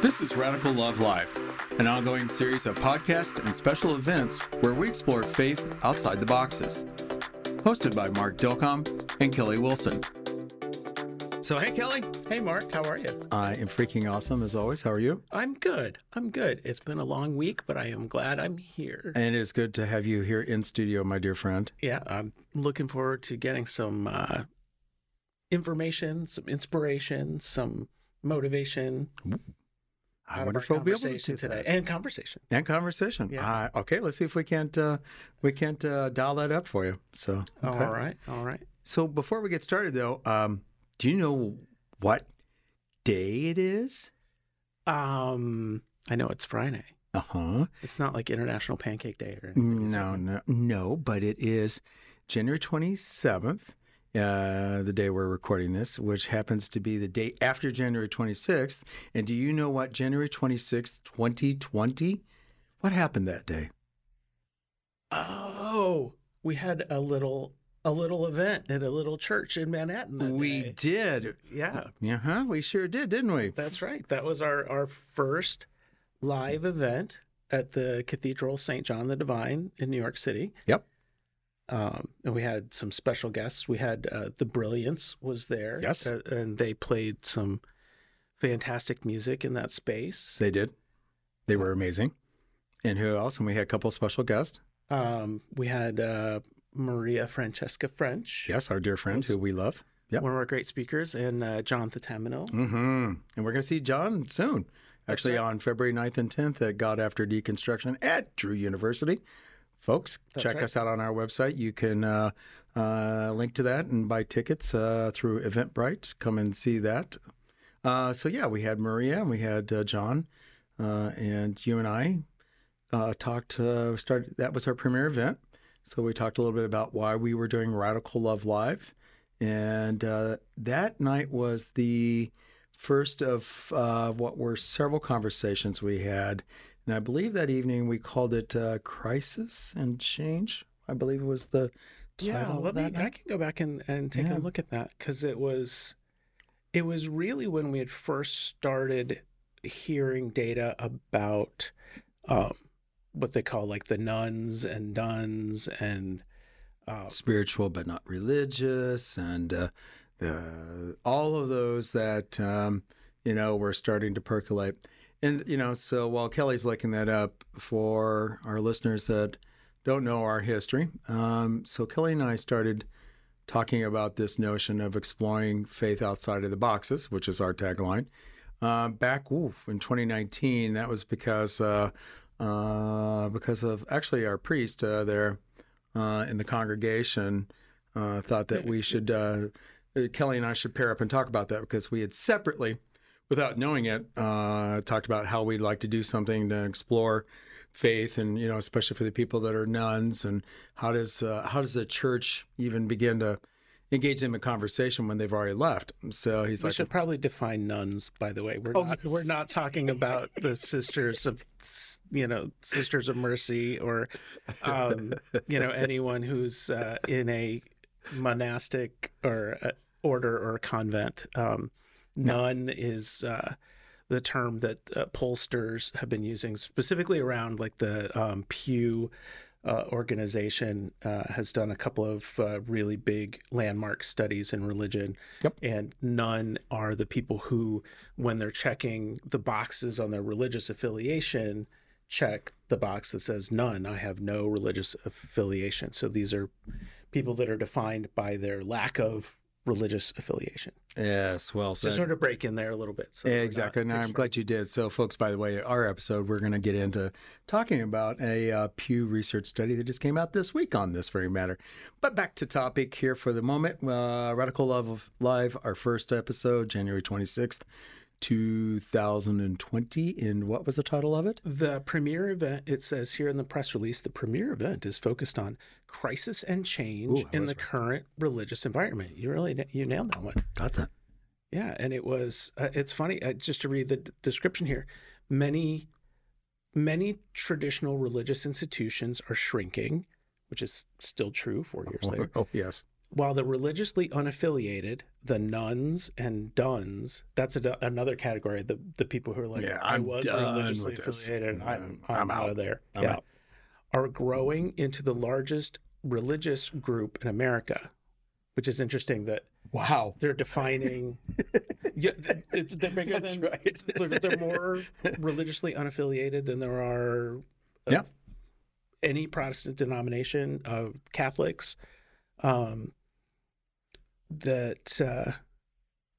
This is Radical Love Live, an ongoing series of podcasts and special events where we explore faith outside the boxes. Hosted by Mark Dilcom and Kelly Wilson. So, hey, Kelly. Hey, Mark, how are you? I am freaking awesome as always. How are you? I'm good. I'm good. It's been a long week, but I am glad I'm here. And it is good to have you here in studio, my dear friend. Yeah, I'm looking forward to getting some uh, information, some inspiration, some motivation. I out wonder if we'll be able to do today that. and conversation. And conversation. Yeah. Uh, okay, let's see if we can't uh, we can't uh, dial that up for you. So, okay. All right, all right. So before we get started, though, um, do you know what day it is? Um, I know it's Friday. Uh huh. It's not like International Pancake Day or anything. No, no, no. But it is January twenty seventh, uh, the day we're recording this, which happens to be the day after January twenty sixth. And do you know what January twenty sixth, twenty twenty? What happened that day? Oh, we had a little a little event at a little church in Manhattan. that we day. did. yeah. Yeah, huh? We sure did, didn't we? That's right. That was our, our first live event at the Cathedral St. John the Divine in New York City. Yep. Um, and we had some special guests. We had uh, the Brilliance was there. Yes. uh, and they played some fantastic music in that space. They did. They were amazing. And who else? And we had a couple special guests. Um, we had uh, Maria Francesca French, Yes, our dear friend who we love. Yep. one of our great speakers, and uh, Jonathan Tamino. Mm-hmm. And we're going to see John soon. Actually, right. on February 9th and 10th at God After Deconstruction at Drew University. Folks, That's check right. us out on our website. You can uh, uh, link to that and buy tickets uh, through Eventbrite. Come and see that. Uh, so, yeah, we had Maria and we had uh, John, uh, and you and I uh, talked. Uh, started that was our premiere event. So we talked a little bit about why we were doing Radical Love Live, and uh, that night was the first of uh, what were several conversations we had. And I believe that evening we called it uh, "Crisis and Change." I believe it was the title. Yeah, let me. that I can go back and, and take Yeah. a look at that because it was, it was really when we had first started hearing data about um, what they call like the nones and dones and uh, spiritual but not religious, and uh, the all of those that um, you know were starting to percolate. And you know, so while Kelly's looking that up for our listeners that don't know our history, um, so Kelly and I started talking about this notion of exploring faith outside of the boxes, which is our tagline. Uh, back ooh, in 2019, that was because uh, uh, because of actually our priest uh, there uh, in the congregation uh, thought that we should Kelly and I should pair up and talk about that because we had separately, without knowing it, uh, talked about how we'd like to do something to explore faith and you know especially for the people that are nones and how does uh, how does the church even begin to engage them in conversation when they've already left so he's like, we like should probably define nones. By the way, we're Oh, not yes. we're not talking about the sisters of you know sisters of mercy or um, you know anyone who's uh, in a monastic or uh, order or convent. Um, Nun is uh, the term that uh, pollsters have been using specifically around like the um, Pew uh, organization uh, has done a couple of uh, really big landmark studies in religion. Yep. And none are the people who, when they're checking the boxes on their religious affiliation, check the box that says none. I have no religious affiliation. So these are people that are defined by their lack of religious affiliation. yes well So Just sort of break in there a little bit. So exactly. And I'm glad you did. So, folks, by the way, our episode, we're going to get into talking about a uh, Pew Research study that just came out this week on this very matter. But back to topic here for the moment. Uh, Radical Love Live, our first episode, January 26th, 2020. And what was the title of it? The premiere event, it says here in the press release, the premiere event is focused on crisis and change Ooh, in the right. current religious environment. You really you nailed that one. Got that. Yeah, and it was. Uh, it's funny uh, just to read the d- description here. Many, many traditional religious institutions are shrinking, which is still true four years later. Oh, yes. While the religiously unaffiliated, the nones and dones, that's a, another category. The the people who are like, Yeah, I I'm was religiously affiliated, I'm, I'm- I'm, I'm out out. of there. I'm yeah, out. are growing into the largest religious group in America, which is interesting that Wow. they're defining. yeah, it's, they're bigger That's than. right. They're, they're more religiously unaffiliated than there are. of Yeah. Any Protestant denomination of Catholics, um, that uh,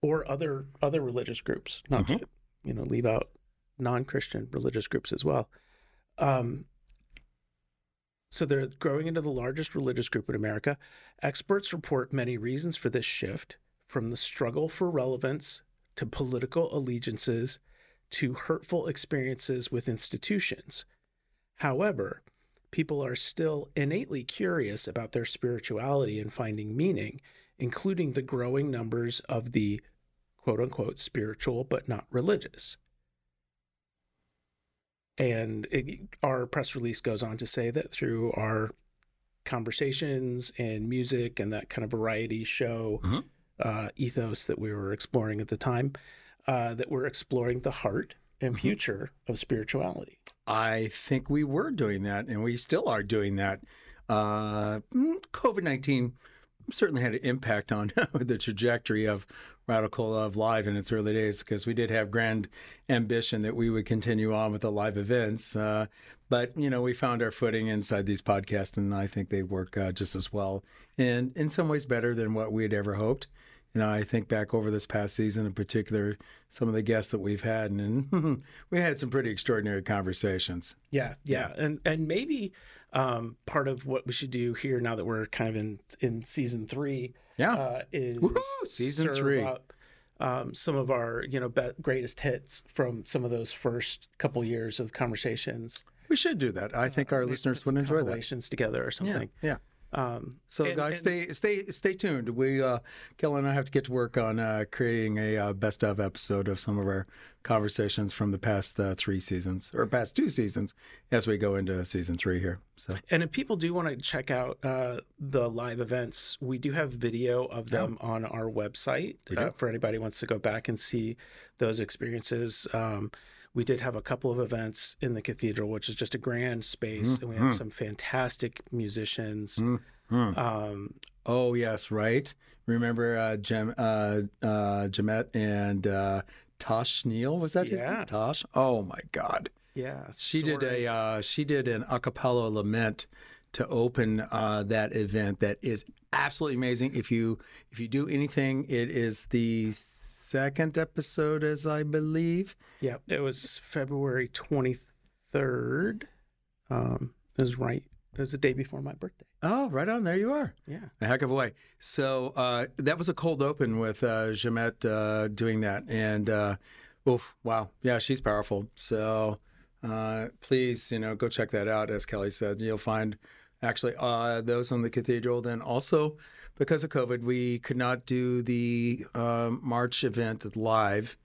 or other other religious groups, not to you know leave out non-Christian religious groups as well. Um, so they're growing into the largest religious group in America. Experts report many reasons for this shift, from the struggle for relevance to political allegiances to hurtful experiences with institutions. However, people are still innately curious about their spirituality and finding meaning, including the growing numbers of the quote unquote spiritual but not religious. And it, our press release goes on to say that through our conversations and music and that kind of variety show Mhm. uh, ethos that we were exploring at the time, uh, that we're exploring the heart and Mhm. future of spirituality. I think we were doing that, and we still are doing that. Uh, COVID 19 certainly had an impact on the trajectory of Radical Love Live in its early days because we did have grand ambition that we would continue on with the live events. Uh, but, you know, we found our footing inside these podcasts, and I think they work uh, just as well and in some ways better than what we had ever hoped. You know, I think back over this past season, in particular, some of the guests that we've had, and we had some pretty extraordinary conversations. Yeah, yeah, and and maybe um, part of what we should do here now that we're kind of in in season three Yeah. uh, is Woohoo, season three. up, um, some of our you know be- greatest hits from some of those first couple years of conversations. we should do that. I think our listeners would enjoy that. Relations together or Yeah. something. Yeah. Um, So and- guys, and- stay stay stay tuned. We uh Kelly and I have to get to work on uh creating a uh, best of episode of some of our conversations from the past uh, 3 seasons or past 2 seasons as we go into season 3 here. So And if people do want to check out uh, the live events, we do have video of them on our website We uh, for anybody who wants to go back and see those experiences. Um, we did have a couple of events in the cathedral, which is just a grand space, and we had Mhm. some fantastic musicians. Mhm. Um, Oh yes, right. Remember uh Jem uh uh Jemet and uh Tosh Neal was that his Yeah. name? Tosh? Oh my god. yeah, She did a uh, she did an a cappella lament to open uh, that event that is absolutely amazing. If you if you do anything, it is the second episode, as I believe. Yeah, it was February twenty third. Um, it was right. It was the day before my birthday. Oh, right on there you are. Yeah. A heck of a way. So uh, that was a cold open with uh, Jemet uh, doing that, and uh, oof, wow, yeah, she's powerful. So uh, please, you know, go check that out. As Kelly said, you'll find actually uh, those on the cathedral. Then also, because of COVID, we could not do the um, March event live,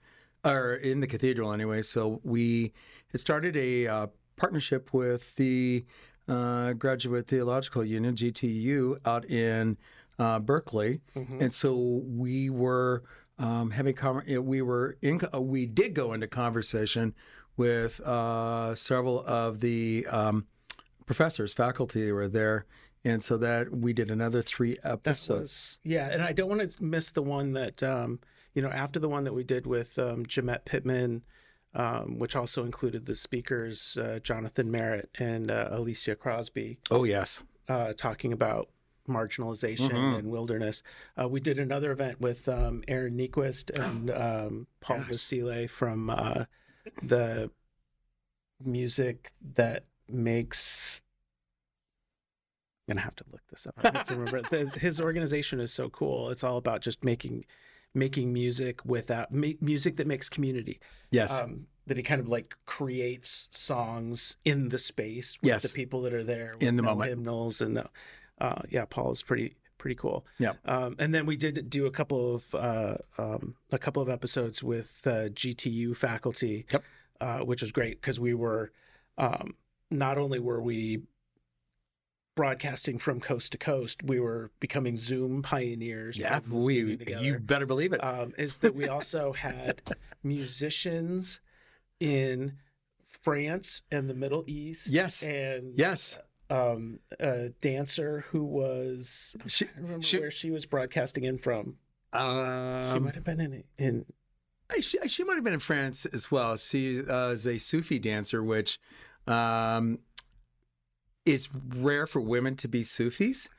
or in the cathedral anyway. So we had started a uh, partnership with the uh, Graduate Theological Union (GTU) out in uh, Berkeley, Mhm. and so we were um, having con- we were in uh, we did go into conversation with uh, several of the um, professors, faculty who were there, and so that we did another three episodes. was yeah, and I don't want to miss the one that um, you know after the one that we did with um, Jamette Pittman, um, which also included the speakers uh, Jonathan Merritt and uh, Alicia Crosby oh yes, uh, talking about marginalization Mhm. and wilderness. Uh, we did another event with um, Aaron Niequist and um, Paul. Vasile from uh, the music that makes. Gonna have to look this up. I have to remember his organization is so cool. It's all about just making making music without ma- music that makes community. yes, Um, that he kind of like creates songs in the space with Yes. the people that are there In the no moment. hymnals and no, uh, yeah, Paul is pretty pretty cool. Yeah. Um, and then we did do a couple of uh, um, a couple of episodes with uh, GTU faculty, Yep. uh, which was great because we were um, not only were we broadcasting from coast to coast, we were becoming Zoom pioneers. Yeah, we. You better believe it. um, is that we also had musicians in France and the Middle East. Yes. And yes. um, a dancer who was She- to remember she- where she was broadcasting in from. she Um, might have been in in she, she might have been in France as well. She uh, is a Sufi dancer, which um, is rare for women to be Sufis,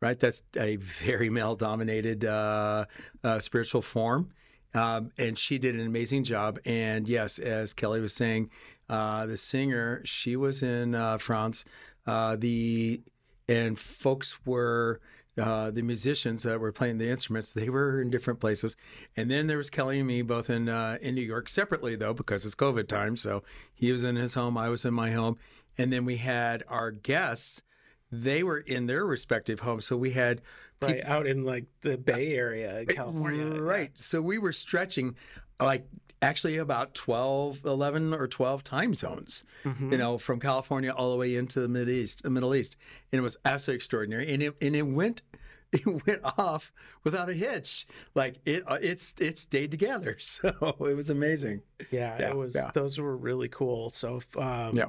right? That's a very male dominated uh, uh, spiritual form. Um, and she did an amazing job. And yes, as Kelly was saying, uh, the singer, she was in uh, France. Uh, the and folks were uh, the musicians that were playing the instruments. They were in different places. And then there was Kelly and me, both in uh, in New York, separately though, because it's COVID time. So he was in his home, I was in my home, and then we had our guests. They were in their respective homes. So we had right out in like the Bay Area in California. Right. So we were stretching like actually about 12, 11 or 12 time zones, Mhm. you know, from California all the way into the Middle East, the Middle East. And it was absolutely extraordinary. And it, and it went, it went off without a hitch. Like it, uh, it's, it stayed together. So it was amazing. Yeah, Yeah, it was. yeah. Those were really cool. So, um, Yeah.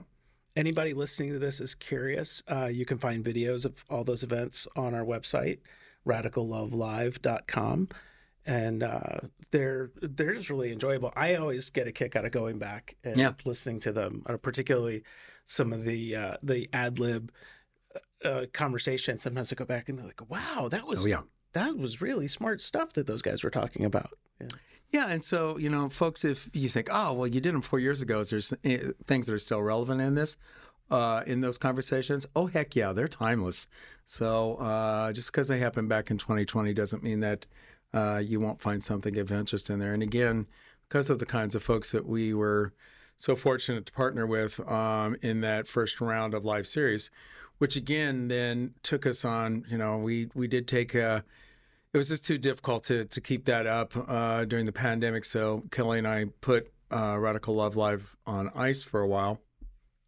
Anybody listening to this is curious, uh, you can find videos of all those events on our website, radicallovelive.com. And uh, they're they're just really enjoyable. I always get a kick out of going back and Yeah. listening to them, uh, particularly some of the uh, the ad lib uh, conversation. Sometimes I go back and they're like, "Wow, that was Oh, yeah. that was really smart stuff that those guys were talking about." Yeah. Yeah, and so you know, folks, if you think, oh, well, you did them four years ago, is there's eh, things that are still relevant in this, uh, in those conversations? Oh, heck yeah, they're timeless. So uh, just because they happened back in 2020 doesn't mean that uh, you won't find something of interest in there. And again, because of the kinds of folks that we were so fortunate to partner with um, in that first round of live series, which again then took us on. You know, we we did take a it was just too difficult to to keep that up uh, during the pandemic. So Kelly and I put uh, Radical Love Live on ice for a while,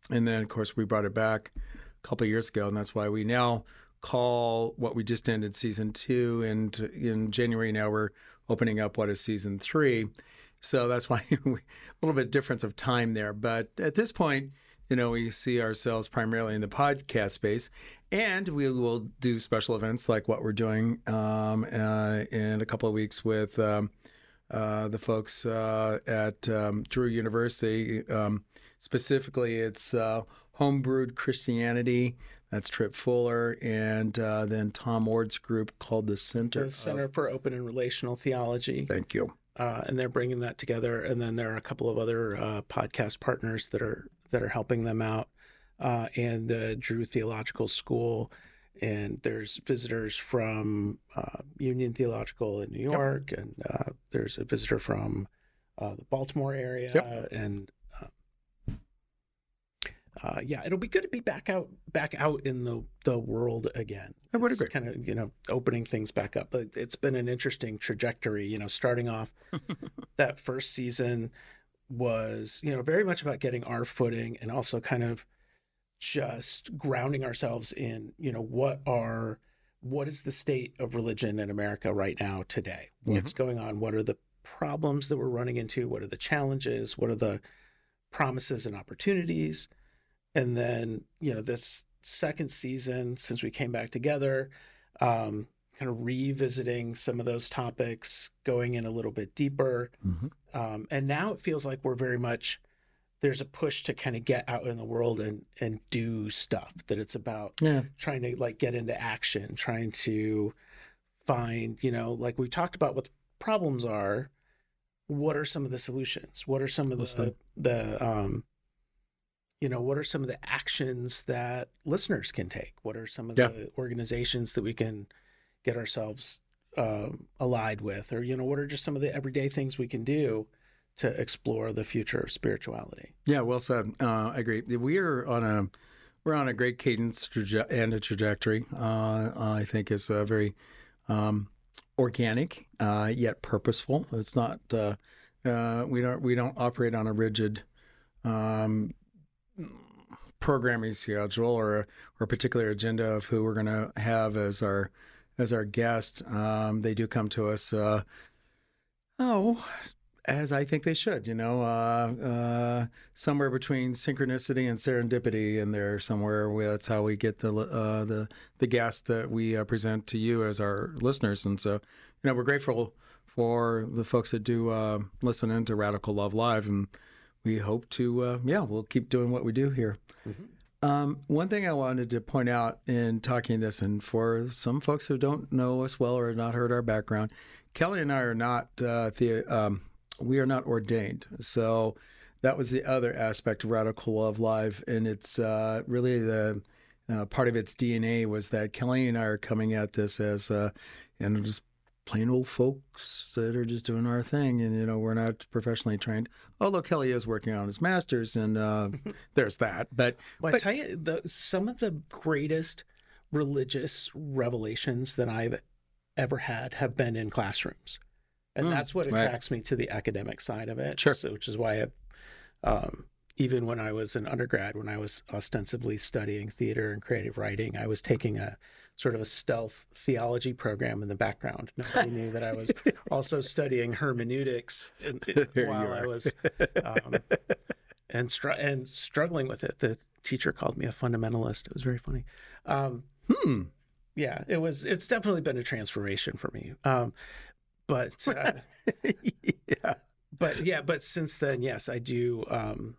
and then of course we brought it back a couple years ago, and that's why we now call what we just ended season two, and in January now we're opening up what is season three. So that's why a little bit difference of time there. But at this point, you know, we see ourselves primarily in the podcast space, and we will do special events like what we're doing um, uh, in a couple of weeks with um, uh, the folks uh, at um, Drew University. Um, specifically, it's uh, Homebrewed Christianity. That's Tripp Fuller, and uh, then Tom Oord's group called the Center. The Center of- for Open and Relational Theology. Thank you. uh, and they're bringing that together. And then there are a couple of other uh, podcast partners that are that are helping them out, uh, and the Drew Theological School. And there's visitors from uh, Union Theological in New York, and uh, there's a visitor from uh, the Baltimore area, Yep. and uh, uh, yeah, it'll be good to be back out back out in the the world again. I would agree. Kind of you know opening things back up, but it's been an interesting trajectory. You know, starting off that first season was you know very much about getting our footing and also kind of just grounding ourselves in you know what are what is the state of religion in America right now today? What's going on? What are the problems that we're running into? What are the challenges? What are the promises and opportunities? And then, you know, this second season, since we came back together, um, kind of revisiting some of those topics, going in a little bit deeper. Mhm. Um, and now it feels like we're very much there's a push to kind of get out in the world and and do stuff that it's about Yeah. trying to like get into action, trying to find, you know, like we talked about what the problems are. What are some of the solutions? What are some of the the um you know, what are some of the actions that listeners can take? What are some of Yeah. the organizations that we can get ourselves um, allied with, or you know, what are just some of the everyday things we can do to explore the future of spirituality? Yeah, well said. Uh, I agree. We are on a we're on a great cadence traje- and a trajectory. Uh, I think is uh, very um, organic uh, yet purposeful. It's not uh, uh, we don't we don't operate on a rigid um, programming schedule or or a particular agenda of who we're going to have as our as our guest. Um, they do come to us. Uh, oh, as I think they should. You know, uh, uh, somewhere between synchronicity and serendipity in there somewhere. That's how we get the uh, the the guest that we uh, present to you as our listeners. And so, you know, we're grateful for the folks that do uh, listen in to Radical Love Live, and we hope to, uh, yeah, we'll keep doing what we do here. Mm-hmm. Um, one thing I wanted to point out in talking this, and for some folks who don't know us well or have not heard our background, Kelly and I are not uh, the um, we are not ordained. So that was the other aspect of Radical Love Live, and it's uh, really the uh, part of its DNA was that Kelly and I are coming at this as uh, and just plain old folks that are just doing our thing, and you know we're not professionally trained. Although Kelly is working on his master's, and uh, there's that. But, well, but I tell you, the, some of the greatest religious revelations that I've ever had have been in classrooms, and mm, that's what attracts right. me to the academic side of it. Sure. So, which is why I, um, even when I was an undergrad, when I was ostensibly studying theater and creative writing, I was taking a sort of a stealth theology program in the background. Nobody knew that I was also studying hermeneutics in, in, while I was um, and str- and struggling with it. The teacher called me a fundamentalist. It was very funny. Um, hmm. Yeah, it was. It's definitely been a transformation for me. Um, but uh, yeah, but yeah, but since then, yes, I do. Um,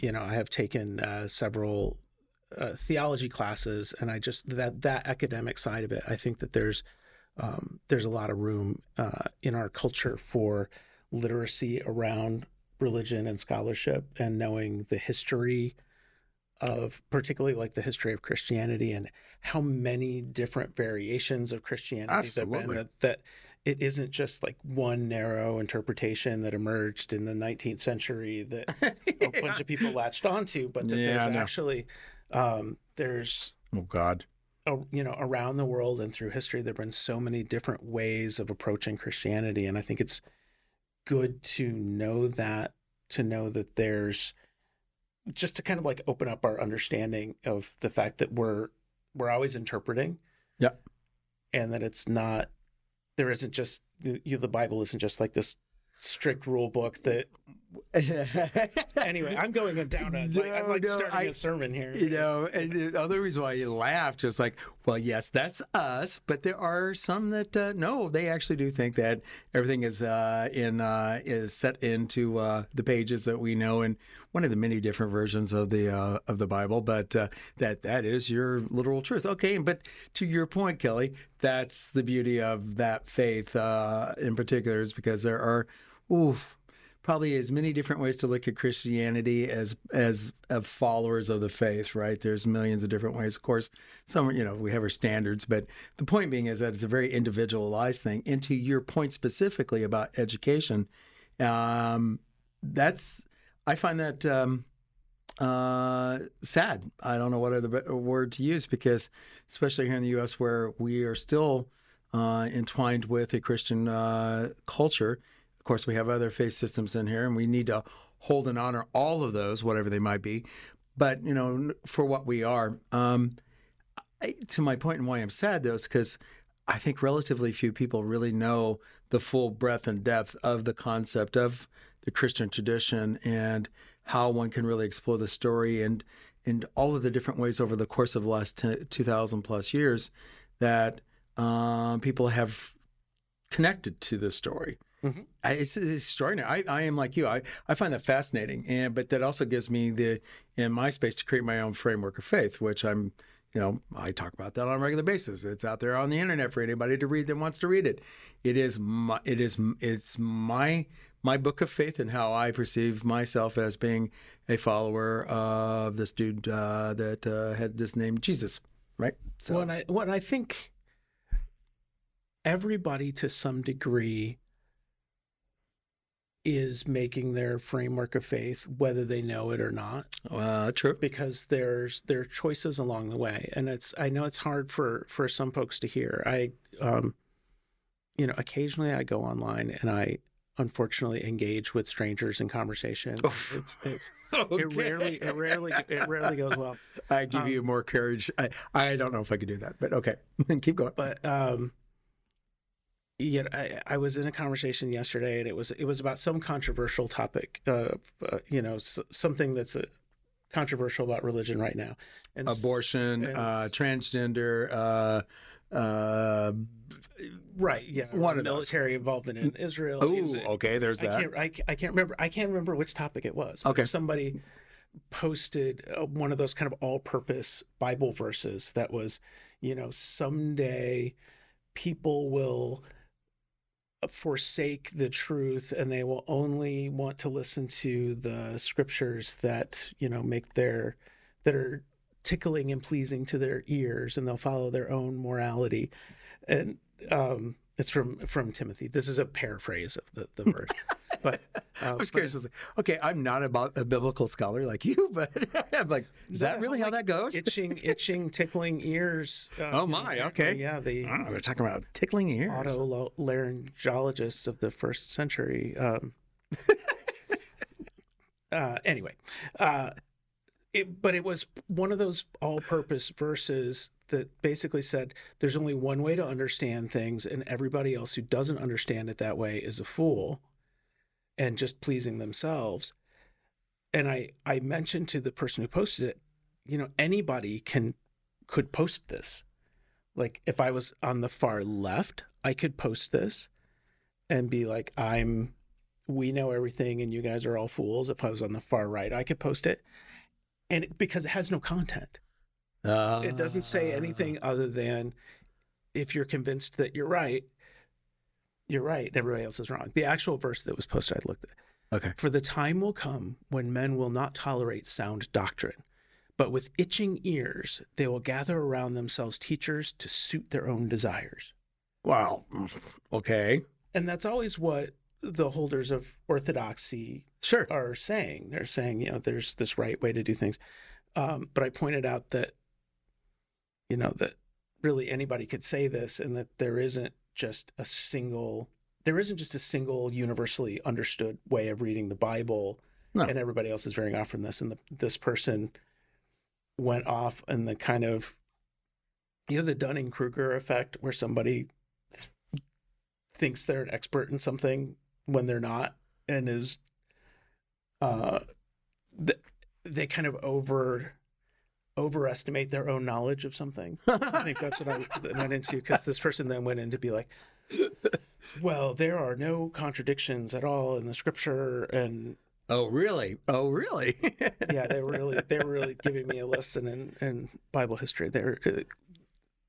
you know, I have taken uh, several uh, theology classes, and I just that that academic side of it. I think that there's um, there's a lot of room uh, in our culture for literacy around religion and scholarship, and knowing the history of particularly like the history of Christianity and how many different variations of Christianity Absolutely. there been that, that it isn't just like one narrow interpretation that emerged in the 19th century that a bunch of people latched onto, but that Yeah, there's no. actually um, there's oh God, a, you know around the world and through history there've been so many different ways of approaching Christianity, and I think it's good to know that to know that there's just to kind of like open up our understanding of the fact that we're we're always interpreting Yeah. and that it's not there isn't just you the bible isn't just like this strict rule book that anyway i'm going down a like, i'm like no, starting I- a sermon here you know, and the other reason why you laugh, just like, well, yes, that's us, but there are some that uh, no, they actually do think that everything is uh, in uh, is set into uh, the pages that we know in one of the many different versions of the uh, of the Bible, but uh, that that is your literal truth. Okay, but to your point, Kelly, that's the beauty of that faith uh, in particular, is because there are, oof probably as many different ways to look at Christianity as as of followers of the faith, right? There's millions of different ways. Of course, some you know we have our standards, but the point being is that it's a very individualized thing. And to your point specifically about education, um, that's I find that um, uh, sad. I don't know what other word to use because, especially here in the U.S., where we are still uh, entwined with a Christian uh, culture. Course, we have other faith systems in here, and we need to hold and honor all of those, whatever they might be. But you know, for what we are, um, I, to my point, and why I'm sad though, is because I think relatively few people really know the full breadth and depth of the concept of the Christian tradition and how one can really explore the story and and all of the different ways over the course of the last 10, 2,000 plus years that um, people have connected to this story. Mhm. I, it's, it's extraordinary. I, I am like you. I, I find that fascinating, and but that also gives me the in my space to create my own framework of faith, which I'm, you know, I talk about that on a regular basis. It's out there on the internet for anybody to read that wants to read it. It is my, it is it's my my book of faith and how I perceive myself as being a follower of this dude uh, that uh, had this name Jesus, right? So what I when I think everybody to some degree is making their framework of faith, whether they know it or not, uh, true. because there's there are choices along the way, and it's I know it's hard for for some folks to hear. I, um, you know, occasionally I go online and I unfortunately engage with strangers in conversation. It's, it's, Okay. It rarely, it rarely, it rarely goes well. I give um, you more courage. I, I don't know if I could do that, but okay. Keep going. But um, yeah, I, I was in a conversation yesterday, and it was it was about some controversial topic. Uh, uh, you know, s- something that's uh controversial about religion right now. And Abortion, and uh, transgender, uh, uh, right? Yeah, one of those. military involvement in Israel. Was- oh, okay, there's I that. can't, I, I can't remember. I can't remember which topic it was. Okay. Somebody posted one of those kind of all-purpose Bible verses that was, you know, someday people will forsake the truth and they will only want to listen to the scriptures that you know make their that are tickling and pleasing to their ears and they'll follow their own morality. And um it's from from timothy. This is a paraphrase of the, the verse but uh, I was curious. I was like, okay, I'm not about a biblical scholar like you, but I'm like, is that really how like that goes? itching itching tickling ears uh, Oh, my, okay. yeah the know. They're talking about tickling ears. otolaryngologists of the first century. Um, uh, anyway, uh, it, but it was one of those all-purpose verses that basically said there's only one way to understand things, and everybody else who doesn't understand it that way is a fool and just pleasing themselves. And I I mentioned to the person who posted it, you know, anybody can could post this. Like if I was on the far left, I could post this and be like, I'm we know everything and you guys are all fools. If I was on the far right, I could post it. And it, because it has no content. Uh, It doesn't say anything other than if you're convinced that you're right, you're right, everybody else is wrong. The actual verse that was posted, I looked at. Okay. For the time will come when men will not tolerate sound doctrine, but with itching ears they will gather around themselves teachers to suit their own desires. Wow. Okay. And that's always what the holders of orthodoxy Sure. are saying. They're saying, you know, there's this right way to do things. Um, but I pointed out that, you know, that really anybody could say this and that there isn't just a single, there isn't just a single universally understood way of reading the Bible. No. And everybody else is veering off from this. And the, this person went off in the kind of, you know, the Dunning Kruger effect where somebody thinks they're an expert in something when they're not and is uh th- they kind of over overestimate their own knowledge of something i think that's what i went into because this person then went in to be like well there are no contradictions at all in the scripture and oh, really? Oh, really? yeah they were really they were really giving me a lesson in, in bible history they were uh,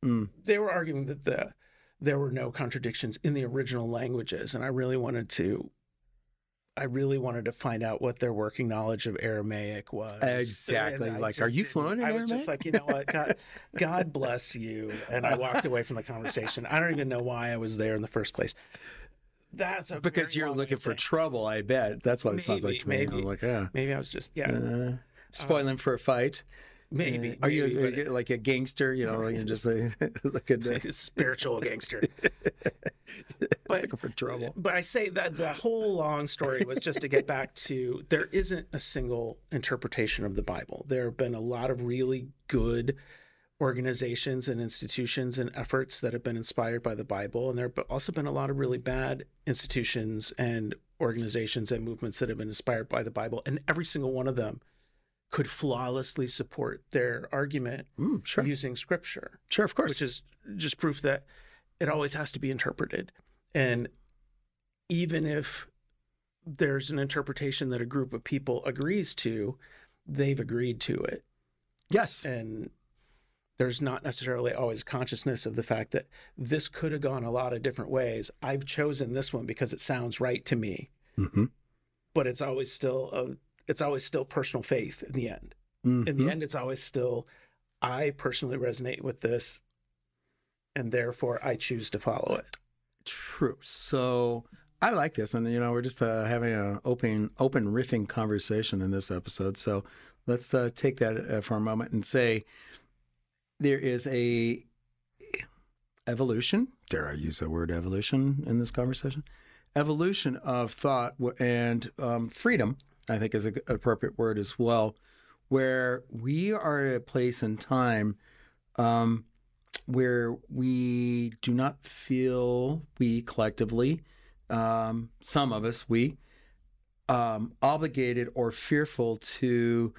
Mm. they were arguing that the there were no contradictions in the original languages and i really wanted to i really wanted to find out what their working knowledge of aramaic was Exactly. Like, are you fluent in i was just like you know what god, god bless you and i walked away from the conversation i don't even know why i was there in the first place that's a because you're looking for trouble, I bet. That's what it sounds like Maybe, to me. I'm like, yeah. maybe i was just yeah Uh, spoiling for a fight. maybe Uh, are you maybe, a- but- a- like a gangster? You know, you just like, look at the, spiritual gangster. But looking for trouble. but I say that the whole long story was just to get back to there isn't a single interpretation of the Bible. There have been a lot of really good organizations and institutions and efforts that have been inspired by the Bible, and there have also been a lot of really bad institutions and organizations and movements that have been inspired by the Bible, and every single one of them could flawlessly support their argument Mm, sure, using scripture sure, of course. which is just proof that it always has to be interpreted. And even if there's an interpretation that a group of people agrees to, they've agreed to it. yes, And there's not necessarily always consciousness of the fact that this could have gone a lot of different ways. I've chosen this one because it sounds right to me, hmm but it's always still a it's always still personal faith in the end. Mm-hmm. In the end, it's always still I personally resonate with this and therefore I choose to follow it. True. So I like this, and you know, we're just uh, having an open, open riffing conversation in this episode. So let's uh, take that uh, for a moment and say there is a evolution. Dare I use the word evolution in this conversation? evolution of thought and um, freedom, I think is an appropriate word as well, where we are at a place in time um, where we do not feel, we collectively, um, some of us, we, um, obligated or fearful to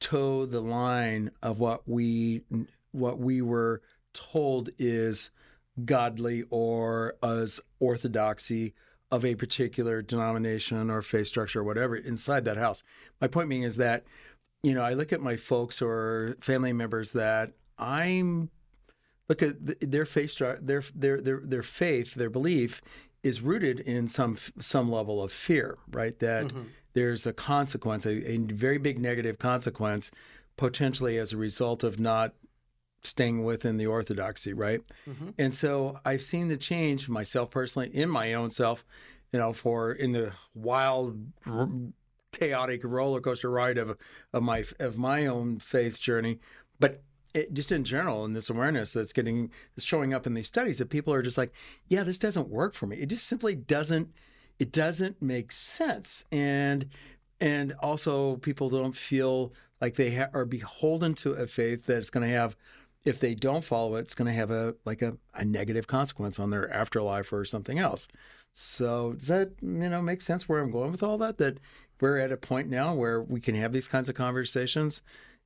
toe the line of what we what we were told is godly or as orthodoxy of a particular denomination or faith structure or whatever inside that house. My point being is that, you know, I look at my folks or family members that I'm look at th- their faith their their their their faith, their belief is rooted in some some level of fear, right? That Mhm. there's a consequence, a, a very big negative consequence, potentially as a result of not staying within the orthodoxy, right? Mhm. And so I've seen the change myself personally in my own self, you know, for in the wild, r- chaotic roller coaster ride of of my of my own faith journey, but it, just in general, in this awareness that's getting that's showing up in these studies, that people are just like, yeah, this doesn't work for me. It just simply doesn't. It doesn't make sense, and and also people don't feel like they ha- are beholden to a faith that's going to have if they don't follow it, it's going to have a like a, a negative consequence on their afterlife or something else. So does that you know make sense where I'm going with all that? That we're at a point now where we can have these kinds of conversations,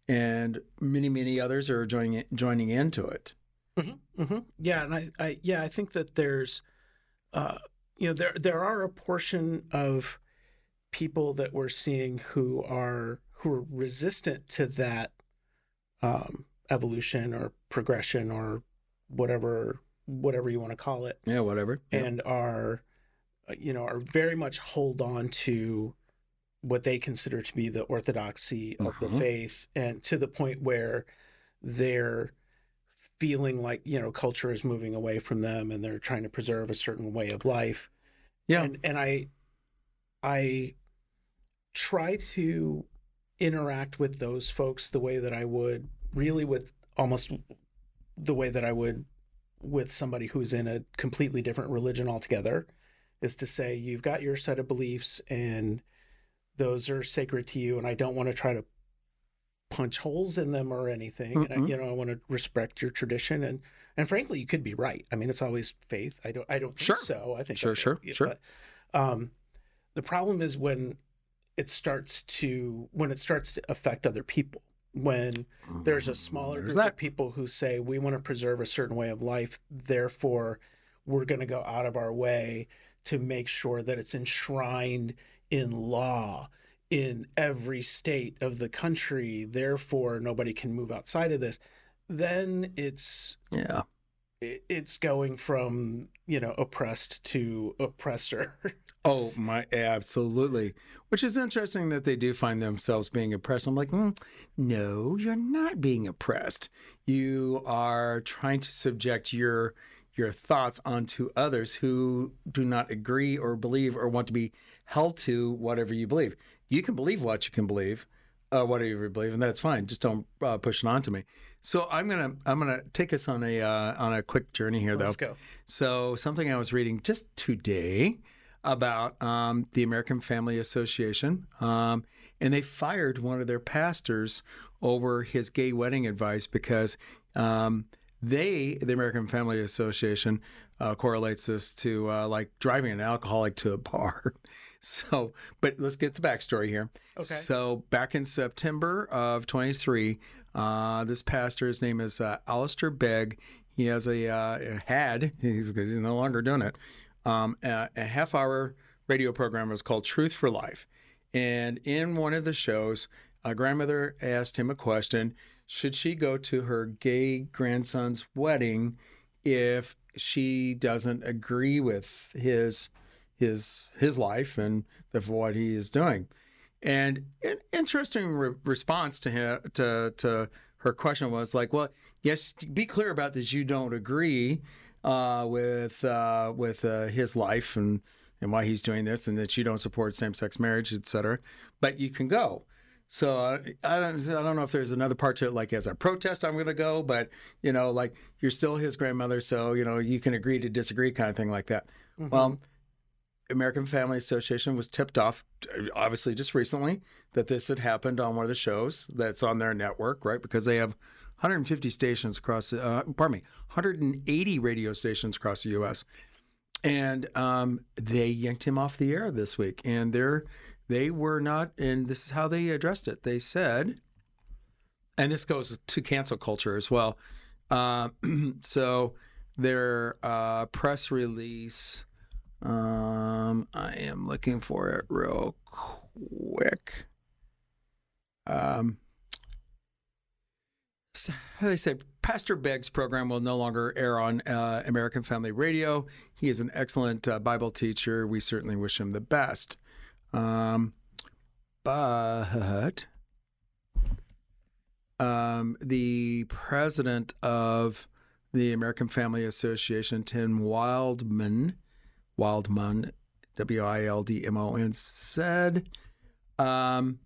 and many many others are joining joining into it. hmm Yeah, and I, I, yeah, I think that there's, uh, you know, there there are a portion of people that we're seeing who are who are resistant to that um, evolution or progression or whatever whatever you want to call it, Yeah, whatever. Yeah. and are, you know, are very much hold on to what they consider to be the orthodoxy of the Mhm. faith, and to the point where they're feeling like you know culture is moving away from them and they're trying to preserve a certain way of life yeah, and and i i try to interact with those folks the way that i would really with almost the way that i would with somebody who's in a completely different religion altogether is to say you've got your set of beliefs and those are sacred to you and i don't want to try to punch holes in them or anything and I, you know i want to respect your tradition and and frankly you could be right i mean it's always faith i don't i don't think Sure. so i think Sure, sure, sure. but, um the problem is when it starts to when it starts to affect other people when there's a smaller There's group that. of people who say we want to preserve a certain way of life therefore we're going to go out of our way to make sure that it's enshrined in law in every state of the country therefore nobody can move outside of this then it's Yeah, it's going from you know oppressed to oppressor Oh my, absolutely. Which is interesting that they do find themselves being oppressed. I'm like, mm, no, you're not being oppressed. You are trying to subject your your thoughts onto others who do not agree or believe or want to be held to whatever you believe. You can believe what you can believe, uh, whatever you believe, and that's fine. Just don't uh, push it onto me. So I'm gonna I'm gonna take us on a uh, on a quick journey here, though. let's go So, something I was reading just today about um, the American Family Association, um, and they fired one of their pastors over his gay wedding advice because um, they, the American Family Association, uh, correlates this to uh, like driving an alcoholic to a bar. So, but let's get the backstory here. okay So back in September of 23, uh, this pastor, his name is uh, Alistair Begg. He has a uh, had he's because he's no longer doing it. Um, a, a half hour radio program was called Truth for Life, and in one of the shows, a grandmother asked him a question: Should she go to her gay grandson's wedding if she doesn't agree with his his his life and what he is doing? And an interesting re- response to him to to her question was like, well, yes, be clear about that you don't agree uh, with uh, with uh, his life and and why he's doing this, and that you don't support same sex marriage, et cetera. But you can go. So uh, I don't I don't know if there's another part to it, like as a protest, I'm going to go, but you know, like you're still his grandmother, so you know you can agree to disagree, kind of thing like that. Mhm. Well, American Family Association was tipped off, obviously just recently, that this had happened on one of the shows that's on their network, right? Because they have 150 stations across, uh, pardon me, 180 radio stations across the U.S. And um, they yanked him off the air this week, and they're they were not, and this is how they addressed it. They said, and this goes to cancel culture as well. Uh, so their uh, press release. Um, I am looking for it real quick. Um, so they said Pastor Begg's program will no longer air on uh, American Family Radio. He is an excellent uh, Bible teacher. We certainly wish him the best. Um, but um, the president of the American Family Association, Tim Wildmon, Wildmon, W I L D M O N, said um,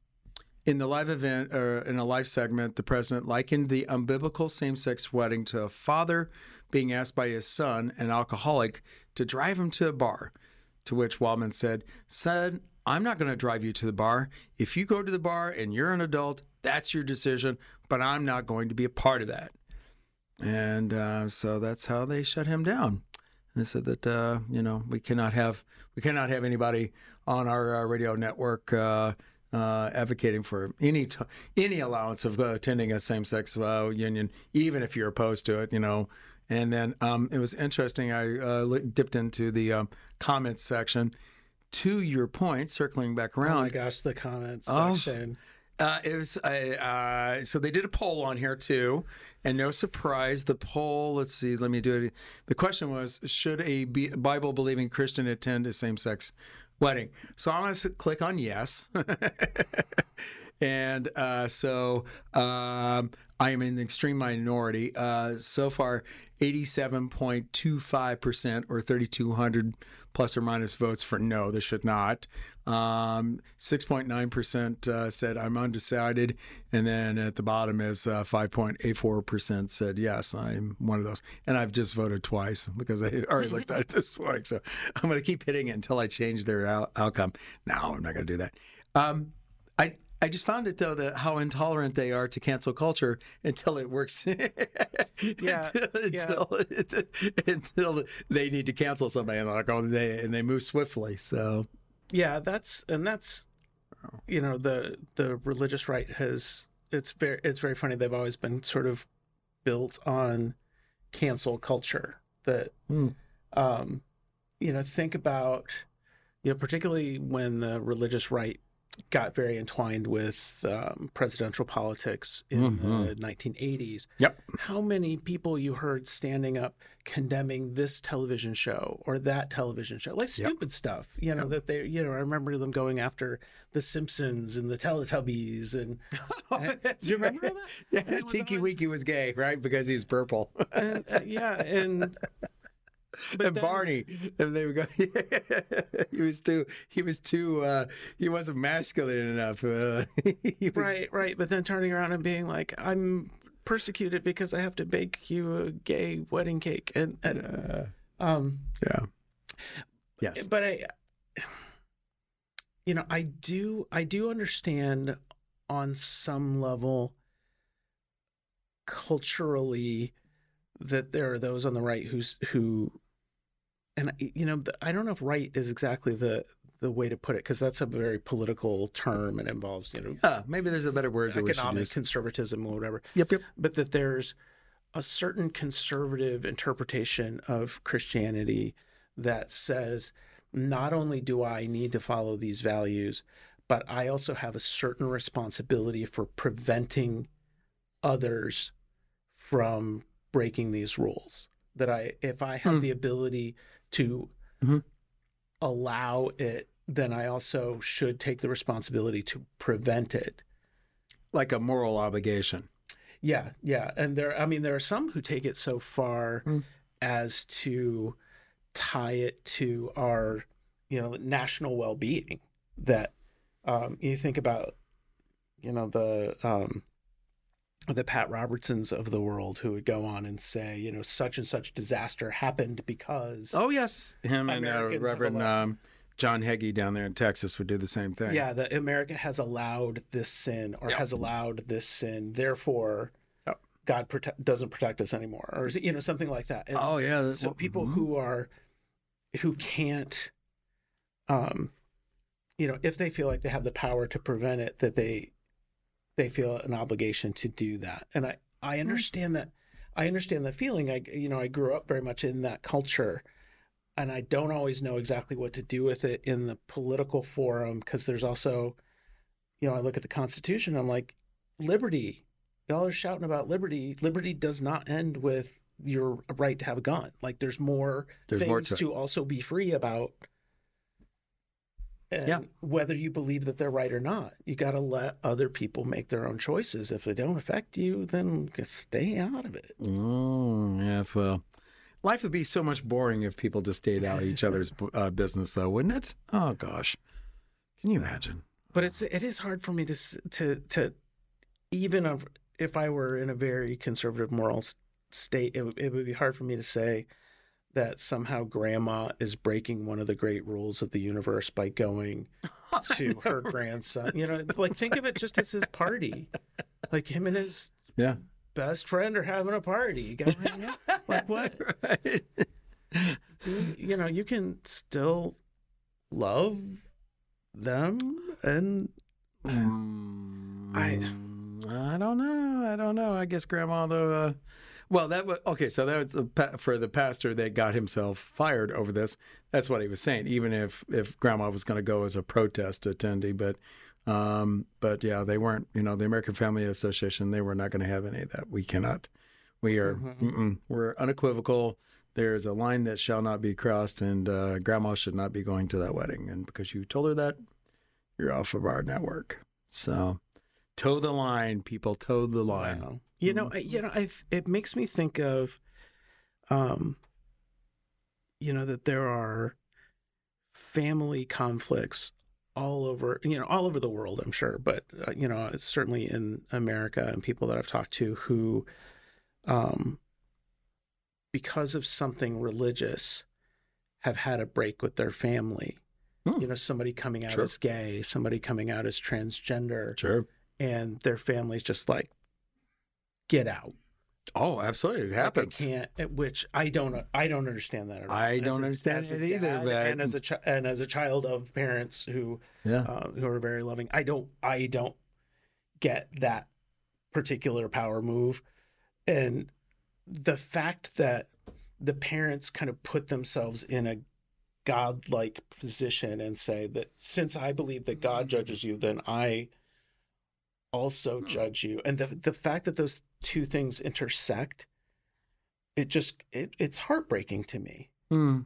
in the live event or in a live segment, the president likened the unbiblical same sex wedding to a father being asked by his son, an alcoholic, to drive him to a bar. To which Wildmon said, Son, I'm not going to drive you to the bar. If you go to the bar and you're an adult, that's your decision, but I'm not going to be a part of that. And uh, so that's how they shut him down. They said that uh, you know we cannot have we cannot have anybody on our uh, radio network uh, uh, advocating for any t- any allowance of uh, attending a same sex union, even if you're opposed to it. You know. And then um, it was interesting. I dipped into the um, comments section. To your point, circling back around. Oh my gosh, the comments oh, section. Uh, it was uh, so they did a poll on here too, and no surprise, the poll. Let's see, let me do it. The question was: Should a Bible believing Christian attend a same sex wedding? So I'm going to click on yes, and uh, so um, I am in the extreme minority. Uh, so far, 87.25% or 3,200 plus or minus votes for no, this should not. Um, 6.9% uh, said I'm undecided. And then at the bottom is uh, 5.84% said yes, I'm one of those. And I've just voted twice because I already looked at it this morning. So I'm going to keep hitting it until I change their out- outcome. No, I'm not going to do that. Um, I, I just found it though that how intolerant they are to cancel culture until it works. yeah, until, yeah. until they need to cancel somebody and like oh they and they move swiftly. So yeah, that's and that's you know the the religious right has it's very it's very funny they've always been sort of built on cancel culture that mm. um you know think about you know particularly when the religious right got very entwined with um, presidential politics in mm-hmm. the 1980s. Yep. How many people you heard standing up condemning this television show or that television show, like stupid yep. stuff, you know, yep. that they, you know, I remember them going after The Simpsons and the Teletubbies. And, and do you remember that? Yeah, Tinky Winky was gay, right? Because he was purple. and, uh, yeah. And, but and then, Barney, and they would go. he was too. He was too. Uh, he wasn't masculine enough. Uh, was, right, right. But then turning around and being like, "I'm persecuted because I have to bake you a gay wedding cake," and, and uh, um, yeah, yes. But I, you know, I do. I do understand on some level culturally that there are those on the right who's who and you know i don't know if right is exactly the the way to put it because that's a very political term and involves you know yeah maybe there's a better word economic conservatism or whatever yep yep. but that there's a certain conservative interpretation of christianity that says not only do i need to follow these values but i also have a certain responsibility for preventing others from breaking these rules. That i if i have mm. the ability to mm-hmm. allow it, then I also should take the responsibility to prevent it. Like a moral obligation. Yeah, yeah. And there I mean there are some who take it so far mm. as to tie it to our, you know, national well-being that um, you think about you know the um, the Pat Robertsons of the world who would go on and say, you know, such and such disaster happened because. Oh yes, him and uh, Reverend um, John Hagee down there in Texas would do the same thing. Yeah, that America has allowed this sin or Yeah. has allowed this sin, therefore. God prote- doesn't protect us anymore, or you know something like that. And Oh yeah. so people mhm. who are who can't, um, you know, if they feel like they have the power to prevent it, that they they feel an obligation to do that. And I I hmm. understand that. I understand the feeling. I you know I grew up very much in that culture and I don't always know exactly what to do with it in the political forum because there's also, you know, I look at the Constitution, I'm like, liberty. Y'all are shouting about liberty. Liberty does not end with your right to have a gun. Like there's more There's things more to to, also be free about. And Yeah. whether you believe that they're right or not, you got to let other people make their own choices. If they don't affect you, then just stay out of it. Mm, yes, well, life would be so much boring if people just stayed out of each other's uh, business, though, wouldn't it? Oh gosh, can you imagine? but it's it is hard for me to to to even if I were in a very conservative moral state, it, it would be hard for me to say that somehow grandma is breaking one of the great rules of the universe by going to her grandson. You know, like think of it just as his party, like him and his Yeah. best friend are having a party. You go hang. Like what? right. You, you know, you can still love them and I I don't know. I don't know. I guess grandma though. Uh, well, that was okay. So that was a, pa- for the pastor that got himself fired over this. That's what he was saying. Even if if grandma was going to go as a protest attendee, but um, but yeah, they weren't. You know, the American Family Association. They were not going to have any of that. We cannot. We are. Mhm. Mm-mm, we're unequivocal. There's a line that shall not be crossed, and uh, grandma should not be going to that wedding. And because you told her that, you're off of our network. So toe the line, people. Toe the line. Wow. You know, I, you know, I it makes me think of, um, you know, that there are family conflicts all over, you know, all over the world. I'm sure, but uh, you know, certainly in America, and people that I've talked to who, um, because of something religious, have had a break with their family. Hmm. You know, somebody coming out Sure. as gay, somebody coming out as transgender Sure. and their family's just like, get out. Oh, absolutely. It Like, I happens. can't. eh, Which I don't. I don't understand that. At all. I don't a- understand it either, but- And as a chi- and as a child of parents who yeah. uh, who are very loving, I don't. I don't get that particular power move, and the fact that the parents kind of put themselves in a godlike position and say that since I believe that God judges you, then I also judge you. And the the fact that those two things intersect, it just it, it's heartbreaking to me Hmm.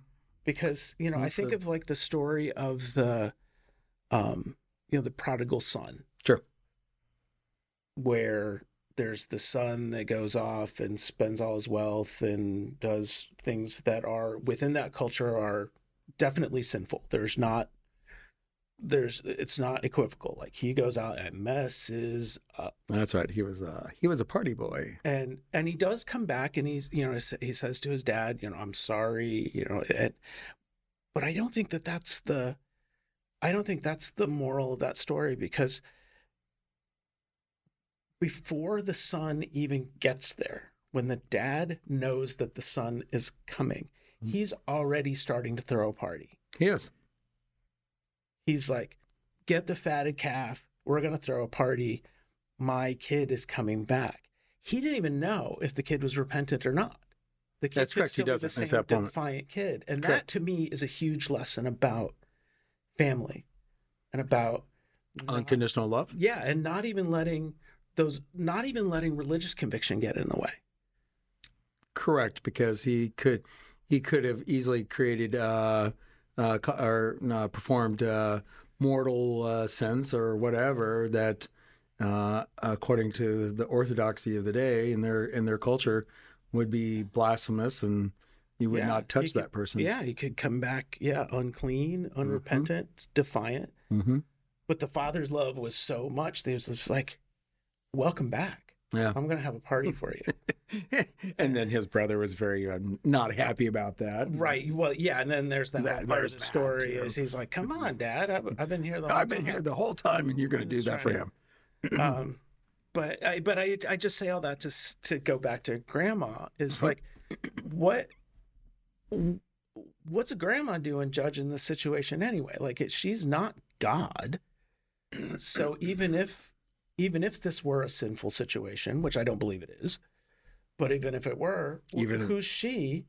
because you know I think a- of like the story of the, um, you know, the prodigal son, Sure. where there's the son that goes off and spends all his wealth and does things that are within that culture are definitely sinful. There's not there's it's not equivocal. Like he goes out and messes up That's right. He was uh he was a party boy. and and he does come back and he's you know he says to his dad you know i'm sorry you know it, but i don't think that that's the i don't think that's the moral of that story because before the son even gets there when the dad knows that the son is coming Mhm. he's already starting to throw a party He is. He's like, get the fatted calf. We're going to throw a party. My kid is coming back. He didn't even know if the kid was repentant or not. The kid That's correct. He still the doesn't same at that moment. defiant kid. And that to me is a huge lesson about family and about not- Unconditional love. yeah, and not even letting those not even letting religious conviction get in the way. Correct, because he could he could have easily created uh, uh, or uh, performed uh, mortal uh, sins or whatever that, uh, according to the orthodoxy of the day in their in their culture, would be blasphemous, and you would Yeah, not touch could- that person. Yeah, he could come back, yeah, unclean, unrepentant, defiant. hmm but the father's love was so much that he was just like welcome back Yeah. I'm going to have a party for you. and then his brother was very uh, not happy about that. right. Well, yeah. And then there's that, That- whole part of there's the that, story too. is he's like, come on, dad. I've, I've been here the whole I've been time." here the whole time, and you're going to do that for him. um, but I, but I, I just say all that to to go back to grandma is like, what, what's a grandma doing judging the situation anyway? Like, it, she's not God, so even if, even if this were a sinful situation, which I don't believe it is, but even if it were, Even- who's she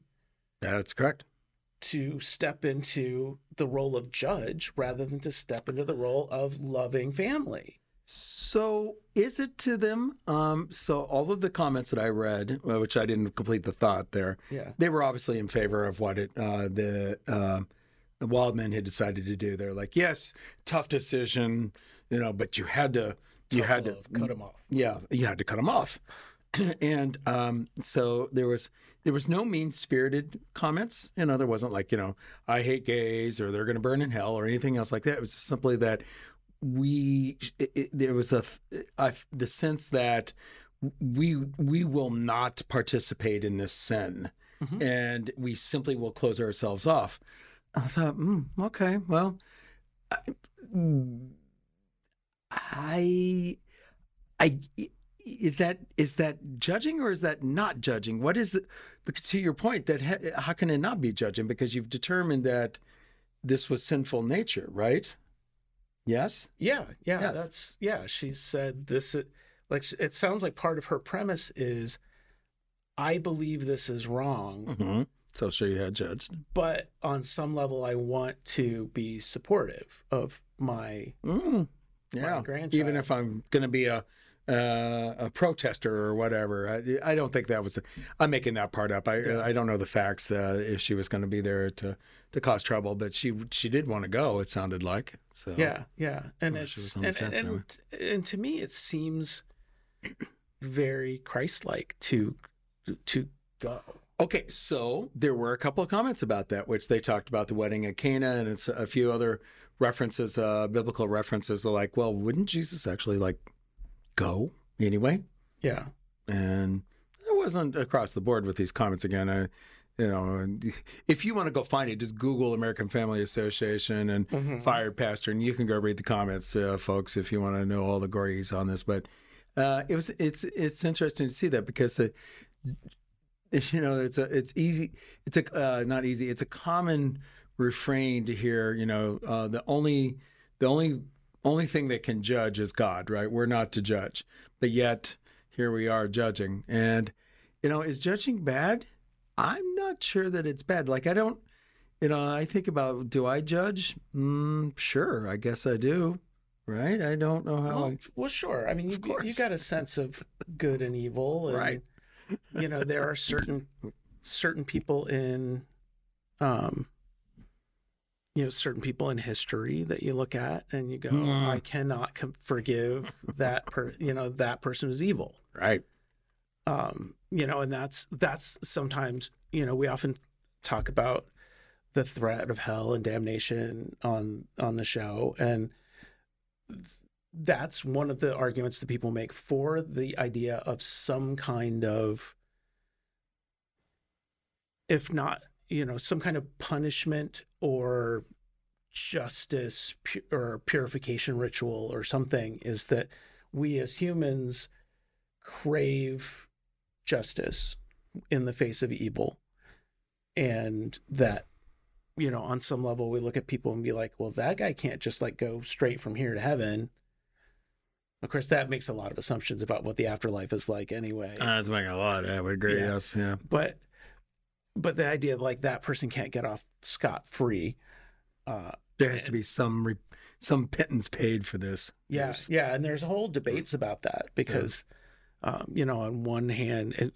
That's correct. to step into the role of judge rather than to step into the role of loving family? So is it to them? Um, so all of the comments that I read, uh, which I didn't complete the thought there, Yeah. they were obviously in favor of what it uh, the uh, the Wildmon had decided to do. They're like, yes, tough decision, you know, but you had to you had to cut him off. yeah, you had to cut them off. and um, so there was there was no mean spirited comments. You know, there wasn't like you know I hate gays or they're going to burn in hell or anything else like that. It was simply that we it, it, there was a, a the sense that we we will not participate in this sin, Mhm. and we simply will close ourselves off. I thought, mm, okay, well. I, I, I, is that is that judging or is that not judging? What is it? Because to your point, that how can it not be judging? Because you've determined that this was sinful nature, right? Yes. Yeah, yeah, Yes. that's yeah. She said this. Like it sounds like part of her premise is, I believe this is wrong, Mm-hmm. So sure you had judged. but on some level, I want to be supportive of my Mm, yeah. Even if I'm going to be a uh, a protester or whatever, I, I don't think that was. i I'm making that part up. I Yeah. I don't know the facts. Uh, if she was going to be there to to cause trouble, but she she did want to go. It sounded like. So yeah, yeah, and Well, it's was on the and, fence and, and to me, it seems very Christ-like to to go. Okay, so there were a couple of comments about that, which they talked about the wedding at Cana and it's a few other references, uh, biblical references. Are like, well, wouldn't Jesus actually like go anyway? Yeah, And it wasn't across the board with these comments again. I, you know, if you want to go find it, just Google American Family Association and Mhm. fired pastor, and you can go read the comments, uh, folks, if you want to know all the gories on this. But uh, it was it's it's interesting to see that because uh, you know it's a it's easy it's a uh, not easy it's a common refrain to hear you know uh, the only the only only thing that can judge is God right? We're not to judge. But yet here we are judging. And you know is judging bad? I'm not sure that it's bad. Like I don't you know I think about do I judge? Mm, sure I guess I do right? I don't know how well, I well, sure. I mean, you you got a sense of good and evil, and, Right. You know, there are certain certain people in, um, you know, certain people in history that you look at and you go, Hmm. I cannot com- forgive that per, you know, that person is evil. right um, you know, and that's that's sometimes you know we often talk about the threat of hell and damnation on on the show, and that's one of the arguments that people make for the idea of some kind of, if not, you know, some kind of punishment or justice pu- or purification ritual or something is that we as humans crave justice in the face of evil. And that you know on some level we look at people and be like well that guy can't just like go straight from here to heaven. Of course that makes a lot of assumptions about what the afterlife is like anyway. That's making a lot I would agree Yeah. yes yeah. But but the idea like that person can't get off scot free uh There has to be some re- some pittance paid for this. Yeah, Yes. yeah, and there's whole debates about that because, um, you know, on one hand, it,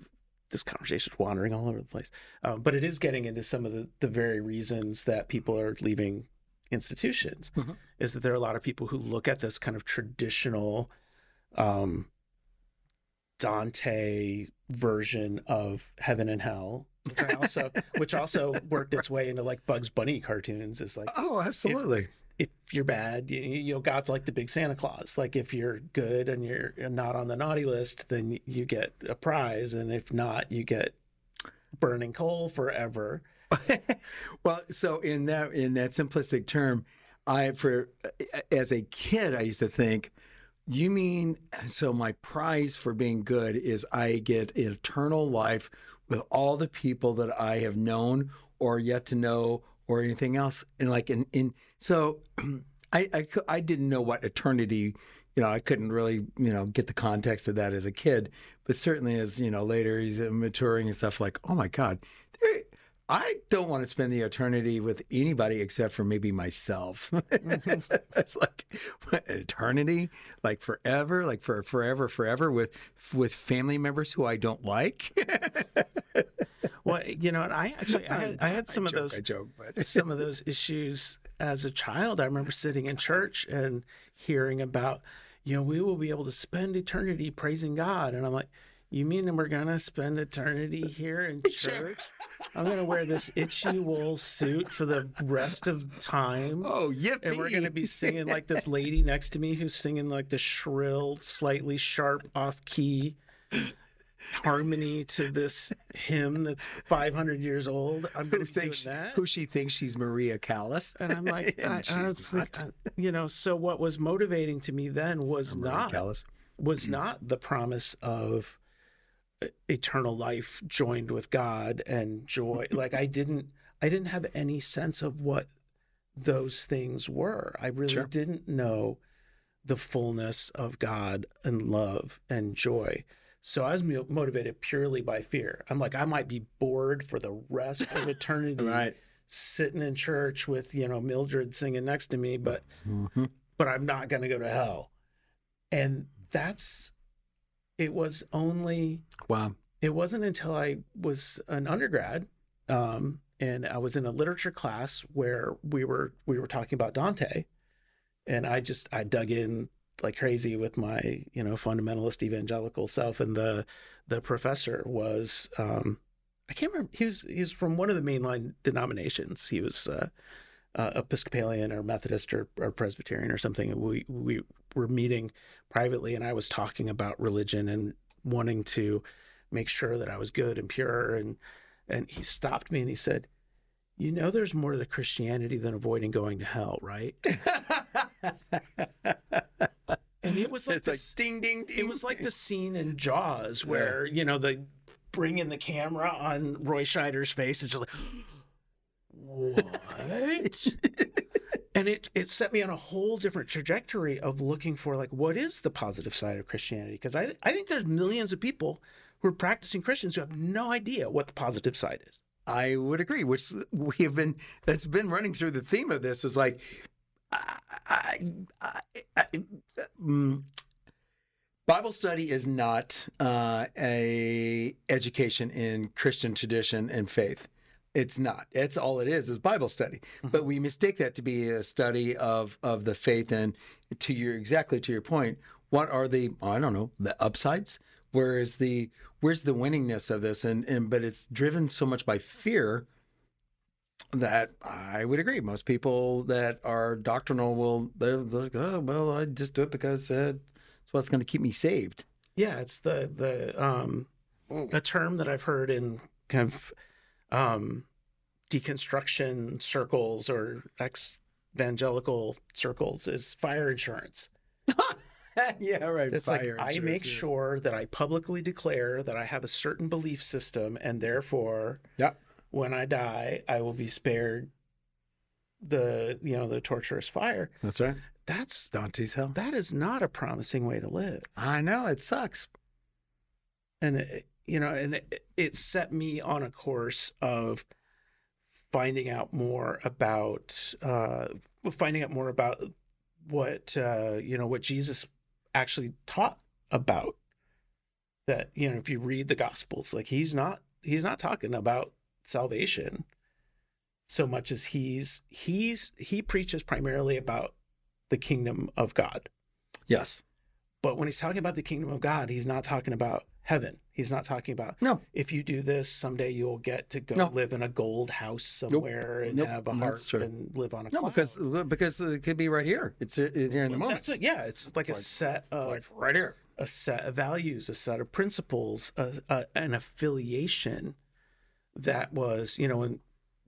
this conversation is wandering all over the place, um, but it is getting into some of the the very reasons that people are leaving institutions. Mhm. Is that there are a lot of people who look at this kind of traditional, um, Dante version of heaven and hell, which I also which also worked its way into like Bugs Bunny cartoons. Is like Oh, absolutely. if you're bad, you, you know God's like the big Santa Claus. Like if you're good and you're not on the naughty list, then you get a prize, and if not, you get burning coal forever. well, so in that in that simplistic term, I for as a kid I used to think, you mean so my prize for being good is I get eternal life with all the people that I have known or yet to know or anything else, and like in in so I I, I didn't know what eternity. You know, I couldn't really, you know, get the context of that as a kid, but certainly as you know later he's maturing and stuff. Like, oh my God, there, I don't want to spend the eternity with anybody except for maybe myself. it's like what, eternity, like forever, like for forever, forever with with family members who I don't like. Well, you know, and I actually I had, I had some I of joke, those I joke, but some of those issues as a child. I remember sitting in church and hearing about, you know, we will be able to spend eternity praising God, and I'm like. You mean we're gonna spend eternity here in church? I'm gonna wear this itchy wool suit for the rest of time. oh yippee! and we're going to be singing like this lady next to me who's singing like the shrill, slightly sharp, off key harmony to this hymn that's 500 years old. I'm who going to thinks that. who she thinks she's Maria Callas. and I'm like, And I, I was not. uh, you know, so what was motivating to me then was Maria not was not the promise of eternal life joined with God and joy. like I didn't I didn't have any sense of what those things were. I really Sure. didn't know the fullness of God and love and joy. So I was mo- motivated purely by fear. I'm like I might be bored for the rest of eternity Right. sitting in church with, you know, Mildred singing next to me, but Mhm. but I'm not going to go to hell. And that's, it was only, Wow. it wasn't until I was an undergrad um, and I was in a literature class where we were, we were talking about Dante. And I just, I dug in like crazy with my, you know, fundamentalist evangelical self. And the, the professor was, um, I can't remember, he was, he was from one of the mainline denominations. He was, uh, uh, Episcopalian or Methodist or, or Presbyterian or something. We we were meeting privately, and I was talking about religion and wanting to make sure that I was good and pure. And and he stopped me and he said, "You know, there's more to Christianity than avoiding going to hell, right?" And it was like it's like ding ding ding. it was like the scene in Jaws where you know the bring in the camera on Roy Scheider's face and just like, what? and it it set me on a whole different trajectory of looking for like what is the positive side of Christianity because I I think there's millions of people who are practicing Christians who have no idea what the positive side is. I would agree. Which we have been that's been running through the theme of this is like, I, I, I, mm, Bible study is not uh, a education in Christian tradition and faith. It's not. It's all it is is Bible study. But we mistake that to be a study of of the faith. And to your exactly to your point, what are the I don't know the upsides? Where is the where's the winningness of this? And and but it's driven so much by fear that I would agree. Most people that are doctrinal will they're like, oh well, I just do it because uh, it's what's going to keep me saved. Yeah, it's the the um a term that I've heard in kind of um deconstruction circles or ex evangelical circles is fire insurance. yeah, right. It's like I make sure that I publicly declare that I have a certain belief system and therefore Yeah. when I die I will be spared the you know the torturous fire. That's right. That's Dante's hell. that is not a promising way to live. I know it sucks. and it, you know and it, it set me on a course of finding out more about uh finding out more about what uh you know what jesus actually taught about that you know if you read the gospels like he's not he's not talking about salvation so much as he's he's he preaches primarily about the kingdom of god Yes. But when he's talking about the kingdom of God, he's not talking about heaven. He's not talking about No. if you do this, someday you'll get to go No. live in a gold house somewhere and Nope. have a true. and live on a No, cloud. because because it could be right here. It's uh, here in the moment. That's it. Yeah, it's like a like- set of like right here. a set of values, a set of principles, a, a, an affiliation that was, you know, when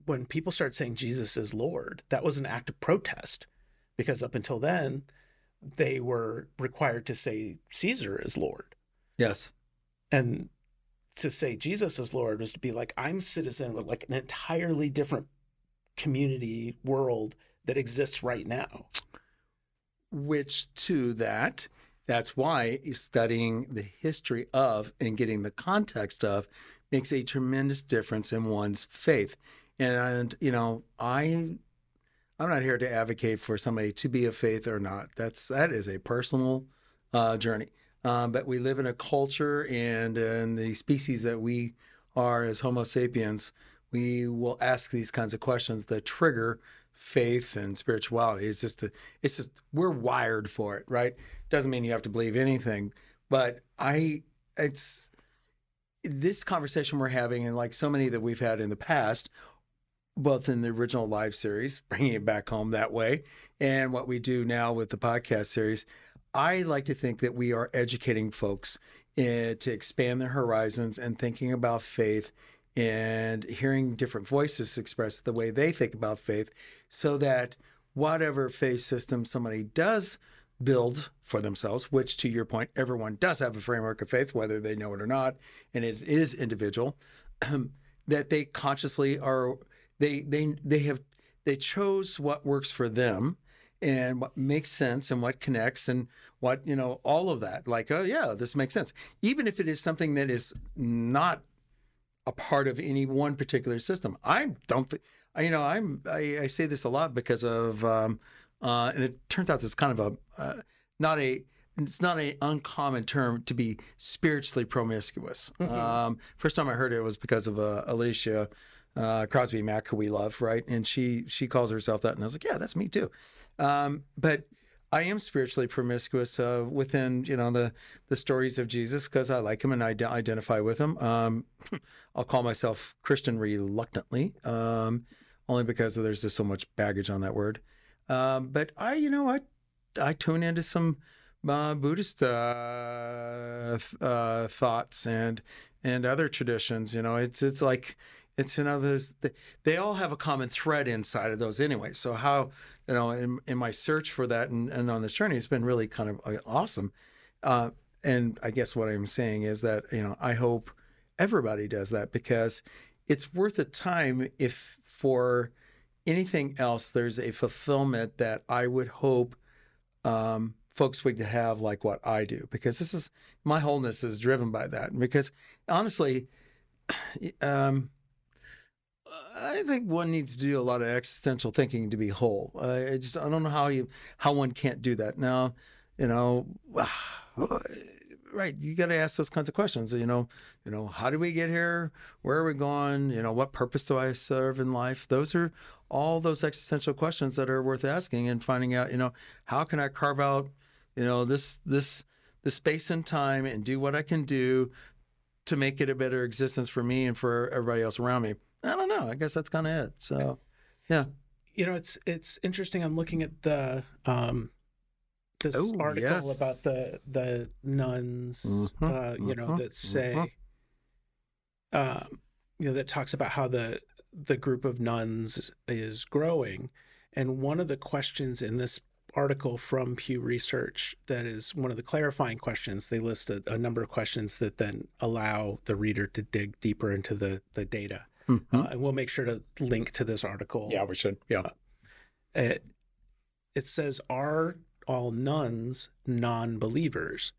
when people started saying Jesus is Lord, that was an act of protest, because up until then, they were required to say Caesar is Lord, Yes. And to say Jesus is Lord was to be like I'm citizen of like an entirely different community world that exists right now. Which to that, that's why studying the history of and getting the context of makes a tremendous difference in one's faith. And you know, I I'm not here to advocate for somebody to be of faith or not. That's that is a personal uh, journey. Um, but we live in a culture and in the species that we are as Homo sapiens, we will ask these kinds of questions that trigger faith and spirituality. It's just a, it's just we're wired for it, right? Doesn't mean you have to believe anything, but I it's this conversation we're having and like so many that we've had in the past both in the original live series, bringing it back home that way, and what we do now with the podcast series. I like to think that we are educating folks uh, to expand their horizons and thinking about faith and hearing different voices express the way they think about faith so that whatever faith system somebody does build for themselves, which to your point, everyone does have a framework of faith, whether they know it or not, and it is individual, that they consciously are they they they have they chose what works for them and what makes sense and what connects and what you know all of that like oh yeah this makes sense even if it is something that is not a part of any one particular system i don't think you know i'm I, I say this a lot because of um uh and it turns out it's kind of a uh, not a it's not an uncommon term to be spiritually promiscuous. Mhm. Um, first time I heard it was because of uh, Alicia uh, Crosby Mack, who we love, right? And she she calls herself that, and I was like, yeah, that's me too. Um, but I am spiritually promiscuous uh, within you know the the stories of Jesus because I like him and I de- identify with him. Um, I'll call myself Christian reluctantly, um, only because there's just so much baggage on that word. Um, but I, you know, I I tune into some uh, Buddhist uh, uh, thoughts and and other traditions. You know, it's it's like it's you know there's they, all have a common thread inside of those anyway. So how you know in, in my search for that and, and on this journey, it's been really kind of uh, awesome. Uh, and I guess what I'm saying is that you know I hope everybody does that because it's worth the time if for anything else there's a fulfillment that I would hope um, folks would have like what I do because this is my wholeness is driven by that. Because honestly, um, I think one needs to do a lot of existential thinking to be whole. I I just I don't know how you how one can't do that. Now, you know, right? You got to ask those kinds of questions. You know, you know, how did we get here? Where are we going? You know, what purpose do I serve in life? Those are all those existential questions that are worth asking and finding out. You know, how can I carve out, you know, this this the space and time and do what I can do to make it a better existence for me and for everybody else around me. I. I guess that's kind of it. So, yeah. You know, it's it's interesting. I'm looking at the um this Oh, article yes. about the the nones, Mhm, uh, you know, mhm, that say, mhm. um, you know, that talks about how the the group of nones is growing, and one of the questions in this article from Pew Research that is one of the clarifying questions. They list a, a number of questions that then allow the reader to dig deeper into the the data, Mhm. uh, and we'll make sure to link to this article yeah, we should. Yeah. it, it says, Are all nones non believers?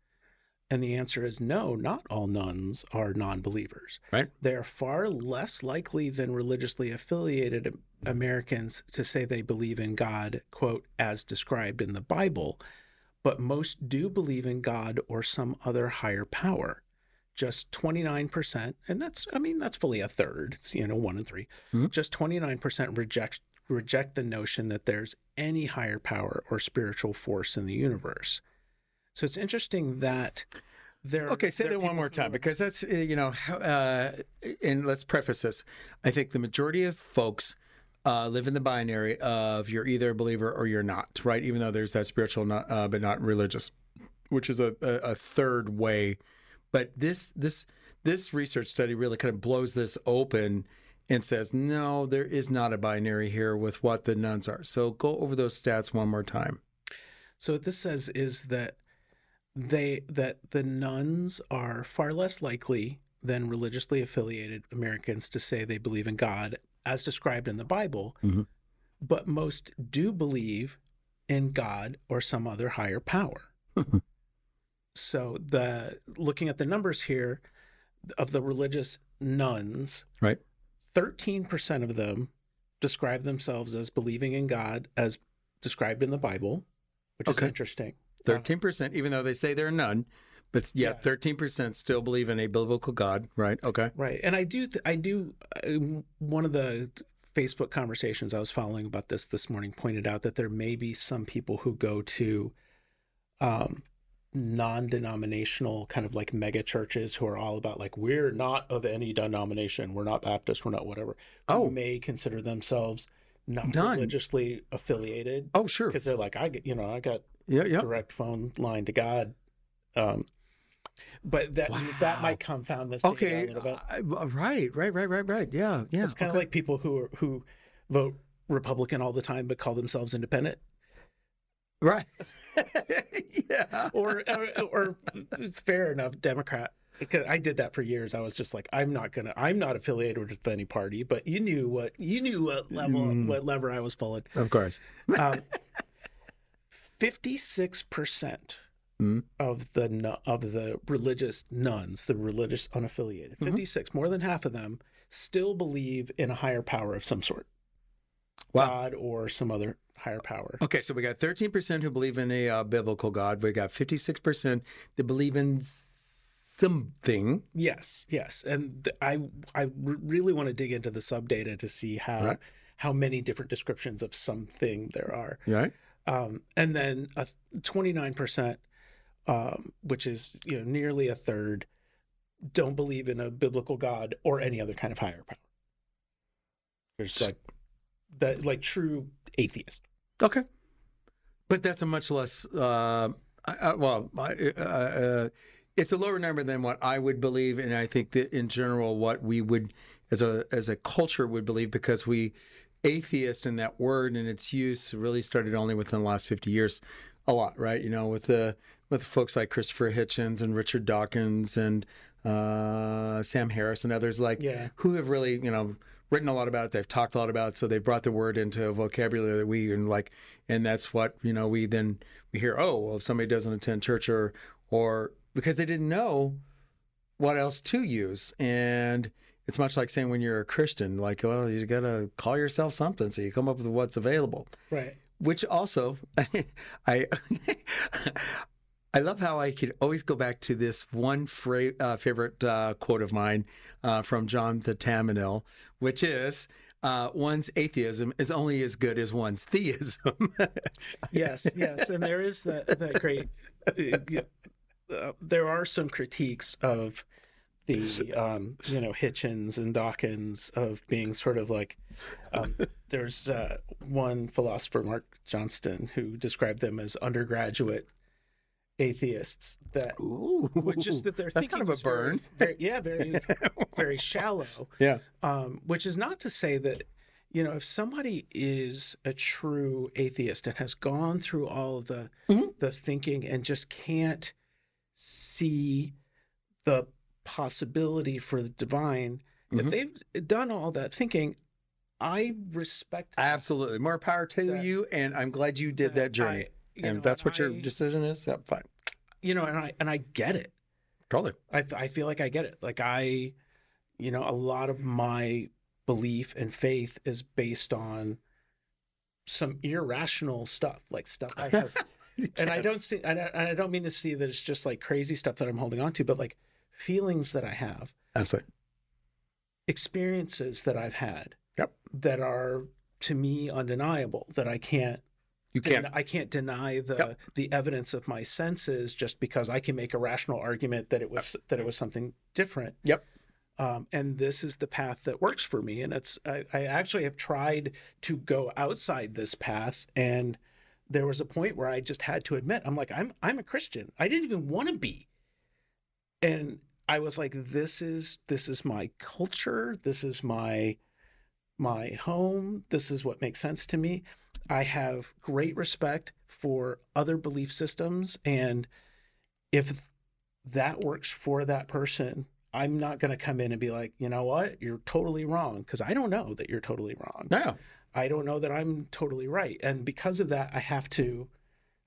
And the answer is no, not all nones are non believers. Right. They are far less likely than religiously affiliated Americans to say they believe in God, quote, as described in the Bible, but most do believe in God or some other higher power. Just 29%, and that's, I mean, that's fully a third. It's, you know, one in 3 Mhm. Just 29% reject reject the notion that there's any higher power or spiritual force in the universe. So it's interesting that there. Okay, say that one more time because that's uh, you know, uh, and let's preface this. I think the majority of folks uh, live in the binary of you're either a believer or you're not, right? Even though there's that spiritual, not, uh, but not religious, which is a, a, a third way. But this this this research study really kind of blows this open and says no, there is not a binary here with what the nones are. So go over those stats one more time. So what this says is that they that the nones are far less likely than religiously affiliated Americans to say they believe in God as described in the Bible, Mhm. but most do believe in God or some other higher power. so the looking at the numbers here of the religious nones, Right. 13% of them describe themselves as believing in God as described in the Bible, which is interesting. Thirteen percent, even though they say they're none, but yeah, Yeah. thirteen percent still believe in a biblical God, right? Okay. Right. And I do, th- I do, uh, one of the Facebook conversations I was following about this this morning pointed out that there may be some people who go to um, non denominational kind of like mega churches who are all about like, we're not of any denomination. We're not Baptist. We're not whatever. Oh. May consider themselves not None. religiously affiliated Oh, sure. because they're like, I get, you know, I got Yeah, yeah. direct phone line to God. Um, but that that might confound this Okay. I- right, right, right, right, right. Yeah, yeah. It's kind of like people who are, who vote Republican all the time but call themselves independent, right. yeah. or, or or fair enough Democrat. Because I did that for years. I was just like, I'm not gonna, I'm not affiliated with any party. But you knew what you knew what level, Mm. what lever I was pulling. Of course. Fifty-six percent Mm. of the of the religious nones, the religious unaffiliated, Mhm. 56, more than half of them still believe in a higher power of some sort, Wow. God or some other higher power. Okay, so we got 13% who believe in a uh, biblical God. We got 56% that believe in something. Yes, yes, and th- I I really want to dig into the sub data to see how Right. how many different descriptions of something there are, Right? um, and then a twenty nine percent, um, which is you know nearly a third, don't believe in a biblical God or any other kind of higher power. There's like that like true atheist. Okay. But that's a much less, uh, I- I- well, I- uh, uh, it's a lower number than what I would believe. And I think that in general, what we would, as a, as a culture, would believe because we, atheist in that word and its use really started only within the last 50 years a lot right you know with the with folks like christopher hitchens and richard dawkins and uh, sam harris and others like Yeah. who have really you know written a lot about it they've talked a lot about it so they brought the word into a vocabulary that we and like and that's what you know we then we hear oh well if somebody doesn't attend church or or because they didn't know what else to use and it's much like saying when you're a christian like well you gotta call yourself something so you come up with what's available Right. which also i I love how I could always go back to this one fra- uh, favorite uh, quote of mine uh, from John the Tamanil, which is, uh, "One's atheism is only as good as one's theism." yes, yes, and there is that that great. Uh, there are some critiques of the um, you know Hitchens and Dawkins of being sort of like. Um, there's uh, one philosopher, Mark Johnston, who described them as undergraduate atheists. That Ooh, which is that they're that's kind of a is very- burn. very- yeah, very very shallow yeah, um, which is not to say that you know if somebody is a true atheist and has gone through all of the Mhm. the thinking and just can't see the possibility for the divine if Mhm. they've done all that thinking i respect that. absolutely. More power to That- you, and I'm glad you did that journey. I- you and know, that's what your decision is. Yep, fine, you know and i and i get it totally. I, I feel like I get it. Like I, you know, a lot of my belief and faith is based on some irrational stuff, like stuff I have, and I don't see, and I, and I don't mean to see that it's just like crazy stuff that I'm holding on to, but like feelings that I have, absolutely. experiences that I've had, Yep. that are to me undeniable, that I can't You can't. I can't deny the Yep. the evidence of my senses just because I can make a rational argument that it was that it was something different. Yep. Um, and this is the path that works for me. And it's I, I actually have tried to go outside this path, and there was a point where I just had to admit I'm like I'm I'm a Christian. I didn't even want to be, and I was like this is this is my culture. This is my my home. This is what makes sense to me. I have great respect for other belief systems. And if that works for that person, I'm not going to come in and be like, you know what, you're totally wrong. Because I don't know that you're totally wrong. No. I don't know that I'm totally right. And because of that, I have to.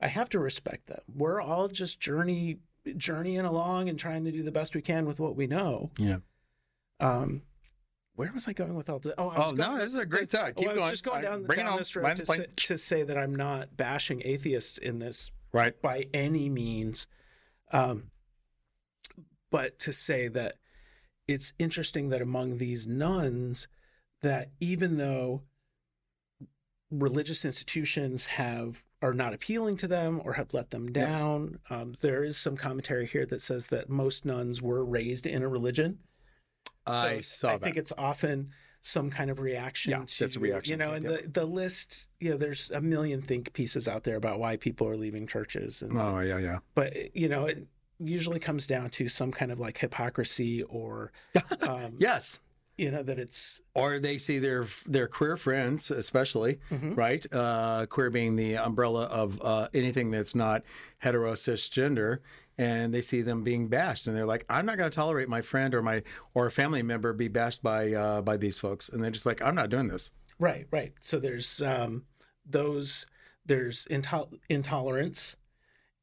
I have to respect them. We're all just journey journeying along and trying to do the best we can with what we know. Yeah. Um, where was I going with all this? Oh, Oh no, this is a great thought. Oh, Keep I was going. just going down, bring it down this road to say, to say that I'm not bashing atheists in this Right. by any means, um, but to say that it's interesting that among these nones, that even though religious institutions have are not appealing to them or have let them Yeah. down, um, there is some commentary here that says that most nones were raised in a religion. I So saw I that. think it's often some kind of reaction Yeah, to that's a reaction, You know, and the the list, you know, there's a million think pieces out there about why people are leaving churches, and oh yeah, yeah. but you know, it usually comes down to some kind of like hypocrisy or, um, Yes. you know, that it's Or they see their their queer friends, especially Mhm. right, uh, queer being the umbrella of uh, anything that's not hetero cisgender, and they see them being bashed, and they're like, "I'm not going to tolerate my friend or my or a family member be bashed by uh, by these folks," and they're just like, "I'm not doing this." right, right. So there's um, those there's intol- intolerance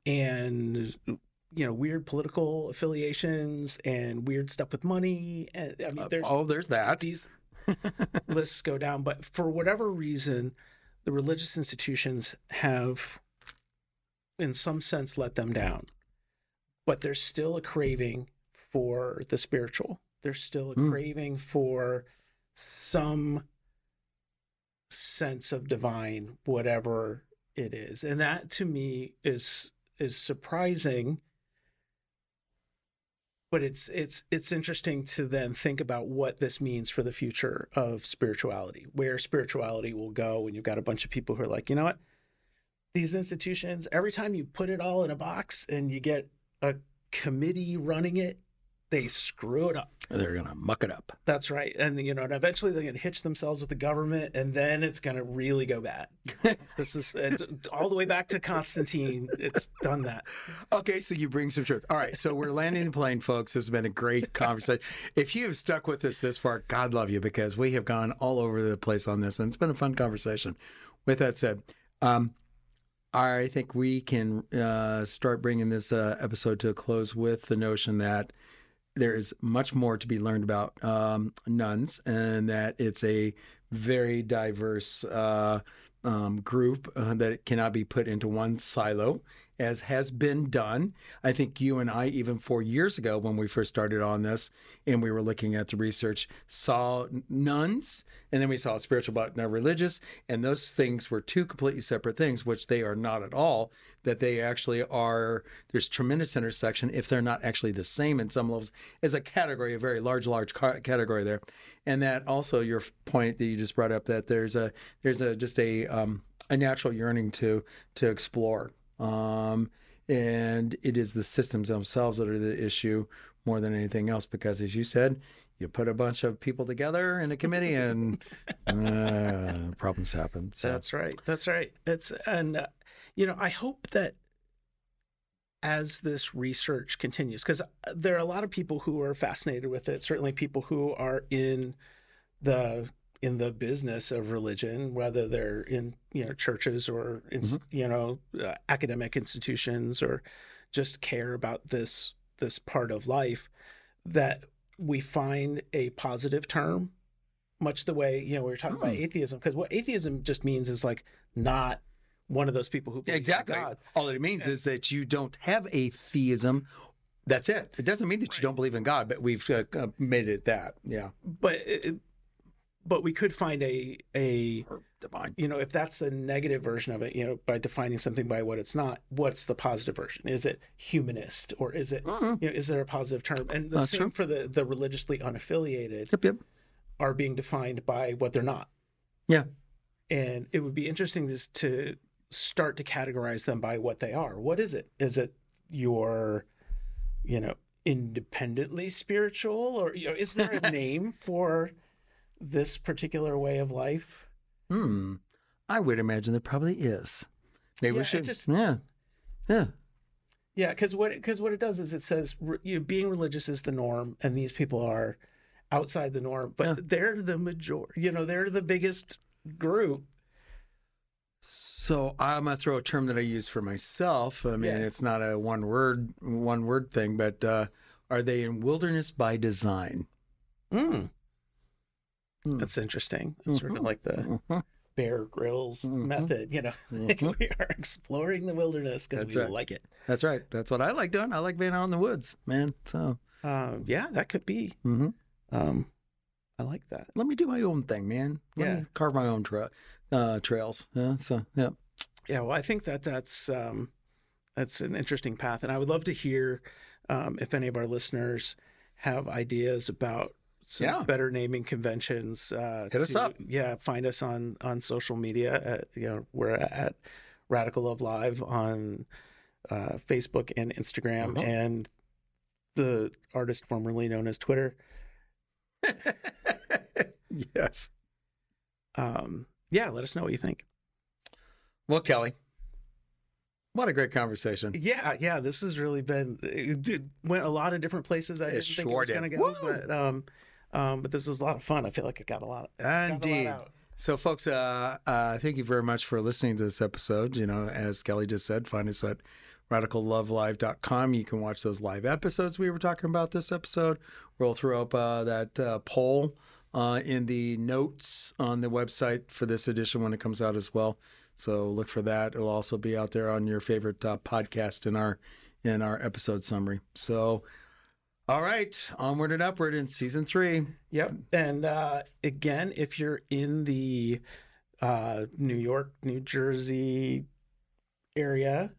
and you know weird political affiliations and weird stuff with money and I mean there's oh, there's that. these lists go down. But for whatever reason, the religious institutions have, in some sense, let them down. But there's still a craving for the spiritual. There's still a Mm. craving for some sense of divine, whatever it is. And that to me is is surprising but it's it's it's interesting to then think about what this means for the future of spirituality where spirituality will go when you've got a bunch of people who are like you know what these institutions every time you put it all in a box and you get a committee running it they screw it up They're gonna muck it up. that's right and you know and eventually they're going to hitch themselves with the government and then it's going to really go bad this is it's all the way back to constantine it's done that Okay, so you bring some truth. All right, so we're landing the plane, folks. This has been a great conversation. If you have stuck with us this far, God love you because we have gone all over the place on this, and it's been a fun conversation. With that said, um, I think we can uh, start bringing this uh, episode to a close with the notion that there is much more to be learned about um, nones, and that it's a very diverse uh, um, group uh, that cannot be put into one silo, as has been done. I think you and I, even four years ago when we first started on this, and we were looking at the research, saw nones, and then we saw spiritual but not religious, and those things were two completely separate things, which they are not at all. That they actually are. There's tremendous intersection if they're not actually the same in some levels as a category, a very large, large ca- category there, and that also your point that you just brought up that there's a there's a just a um, a natural yearning to to explore. Um, and it is the systems themselves that are the issue more than anything else, because as you said, you put a bunch of people together in a committee and uh, problems happen. So That's right. That's right. It's and uh, you know I hope that as this research continues, because there are a lot of people who are fascinated with it. Certainly, people who are in the in the business of religion, whether they're in you know churches or in, Mhm. you know uh, academic institutions or just care about this this part of life, that we find a positive term much the way you know we were talking about Hmm. atheism because what atheism just means is like not one of those people who exactly. God. All it means is that you don't have atheism. That's it. It doesn't mean that you don't believe in God, but we've uh, uh, made it that. Yeah. but it, but we could find a a divine. you know if that's a negative version of it you know by defining something by what it's not what's the positive version is it humanist or is it Mhm. you know is there a positive term and the That's same true. for the the religiously unaffiliated Yep, yep. are being defined by what they're not Yeah. and it would be interesting to, to start to categorize them by what they are what is it is it your you know independently spiritual or you know is there a name for this particular way of life Hmm. I would imagine there probably is. Maybe Yeah, we should. just- yeah. Yeah. Yeah, because what because what it does is it says you know, being religious is the norm, and these people are outside the norm, but Yeah. they're the major. You know, they're the biggest group. So I'm gonna throw a term that I use for myself. I mean, Yeah. it's not a one word one word thing, but uh, are they in wilderness by design? Mm, Hmm. that's interesting. It's sort of Mhm. like the Mhm. Bear Grylls Mhm. method. You know, Mhm. we are exploring the wilderness because we right. like it. That's right. That's what I like doing. I like being out in the woods, man. So Um, yeah, that could be. Um, I like that. let me do my own thing, man. Let Yeah. me carve my own tra- uh, trails. Yeah. So yeah. Yeah, well, I think that that's um, that's an interesting path, and I would love to hear um, if any of our listeners have ideas about some Yeah. better naming conventions. Uh, Hit us up. Yeah, find us on on social media. At, you know, we're at Radical Love Live on uh, Facebook and Instagram, Uh-huh. and the artist formerly known as Twitter. yes. Um, yeah, let us know what you think. Well, Kelly, what a great conversation. Yeah, yeah, this has really been it went a lot of different places. I It didn't think it was going to go, Woo! but um, um, but this was a lot of fun. I feel like it got a lot. Lot Indeed. out. So, folks, uh, uh, thank you very much for listening to this episode. You know, as Kelly just said, find us at radicallovelive.com. You can watch those live episodes we were talking about this episode. We'll throw up uh, that uh, poll uh, in the notes on the website for this edition when it comes out as well. So look for that. It'll also be out there on your favorite uh, podcast in our in our episode summary. So, all right, onward and upward in season three. Yep. And uh, again, if you're in the uh, New York, New Jersey area,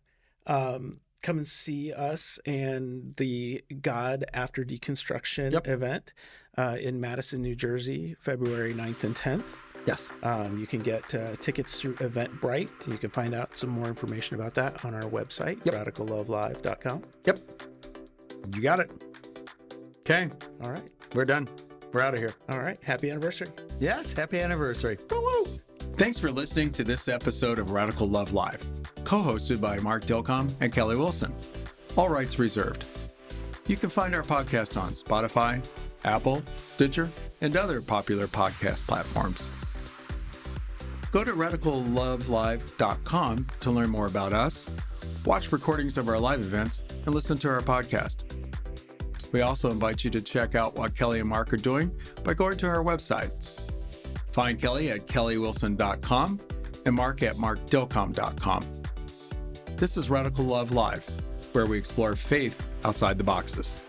um, come and see us and the God After Deconstruction Yep. event uh, in Madison, New Jersey, February 9th and 10th. Yes. Um, you can get uh, tickets through Eventbrite, and you can find out some more information about that on our website, Yep. radicallovelive.com. Yep. You got it. Okay, All right. we're done. We're out of here. All right. Happy anniversary. Yes, happy anniversary. Woo. Thanks for listening to this episode of Radical Love Live, co hosted by Mark Dilcom and Kelly Wilson. All rights reserved. You can find our podcast on Spotify, Apple, Stitcher, and other popular podcast platforms. Go to radicallovelive.com to learn more about us, watch recordings of our live events, and listen to our podcast. We also invite you to check out what Kelly and Mark are doing by going to our websites. Find Kelly at kellywilson.com and Mark at markdilcom.com. This is Radical Love Live, where we explore faith outside the boxes.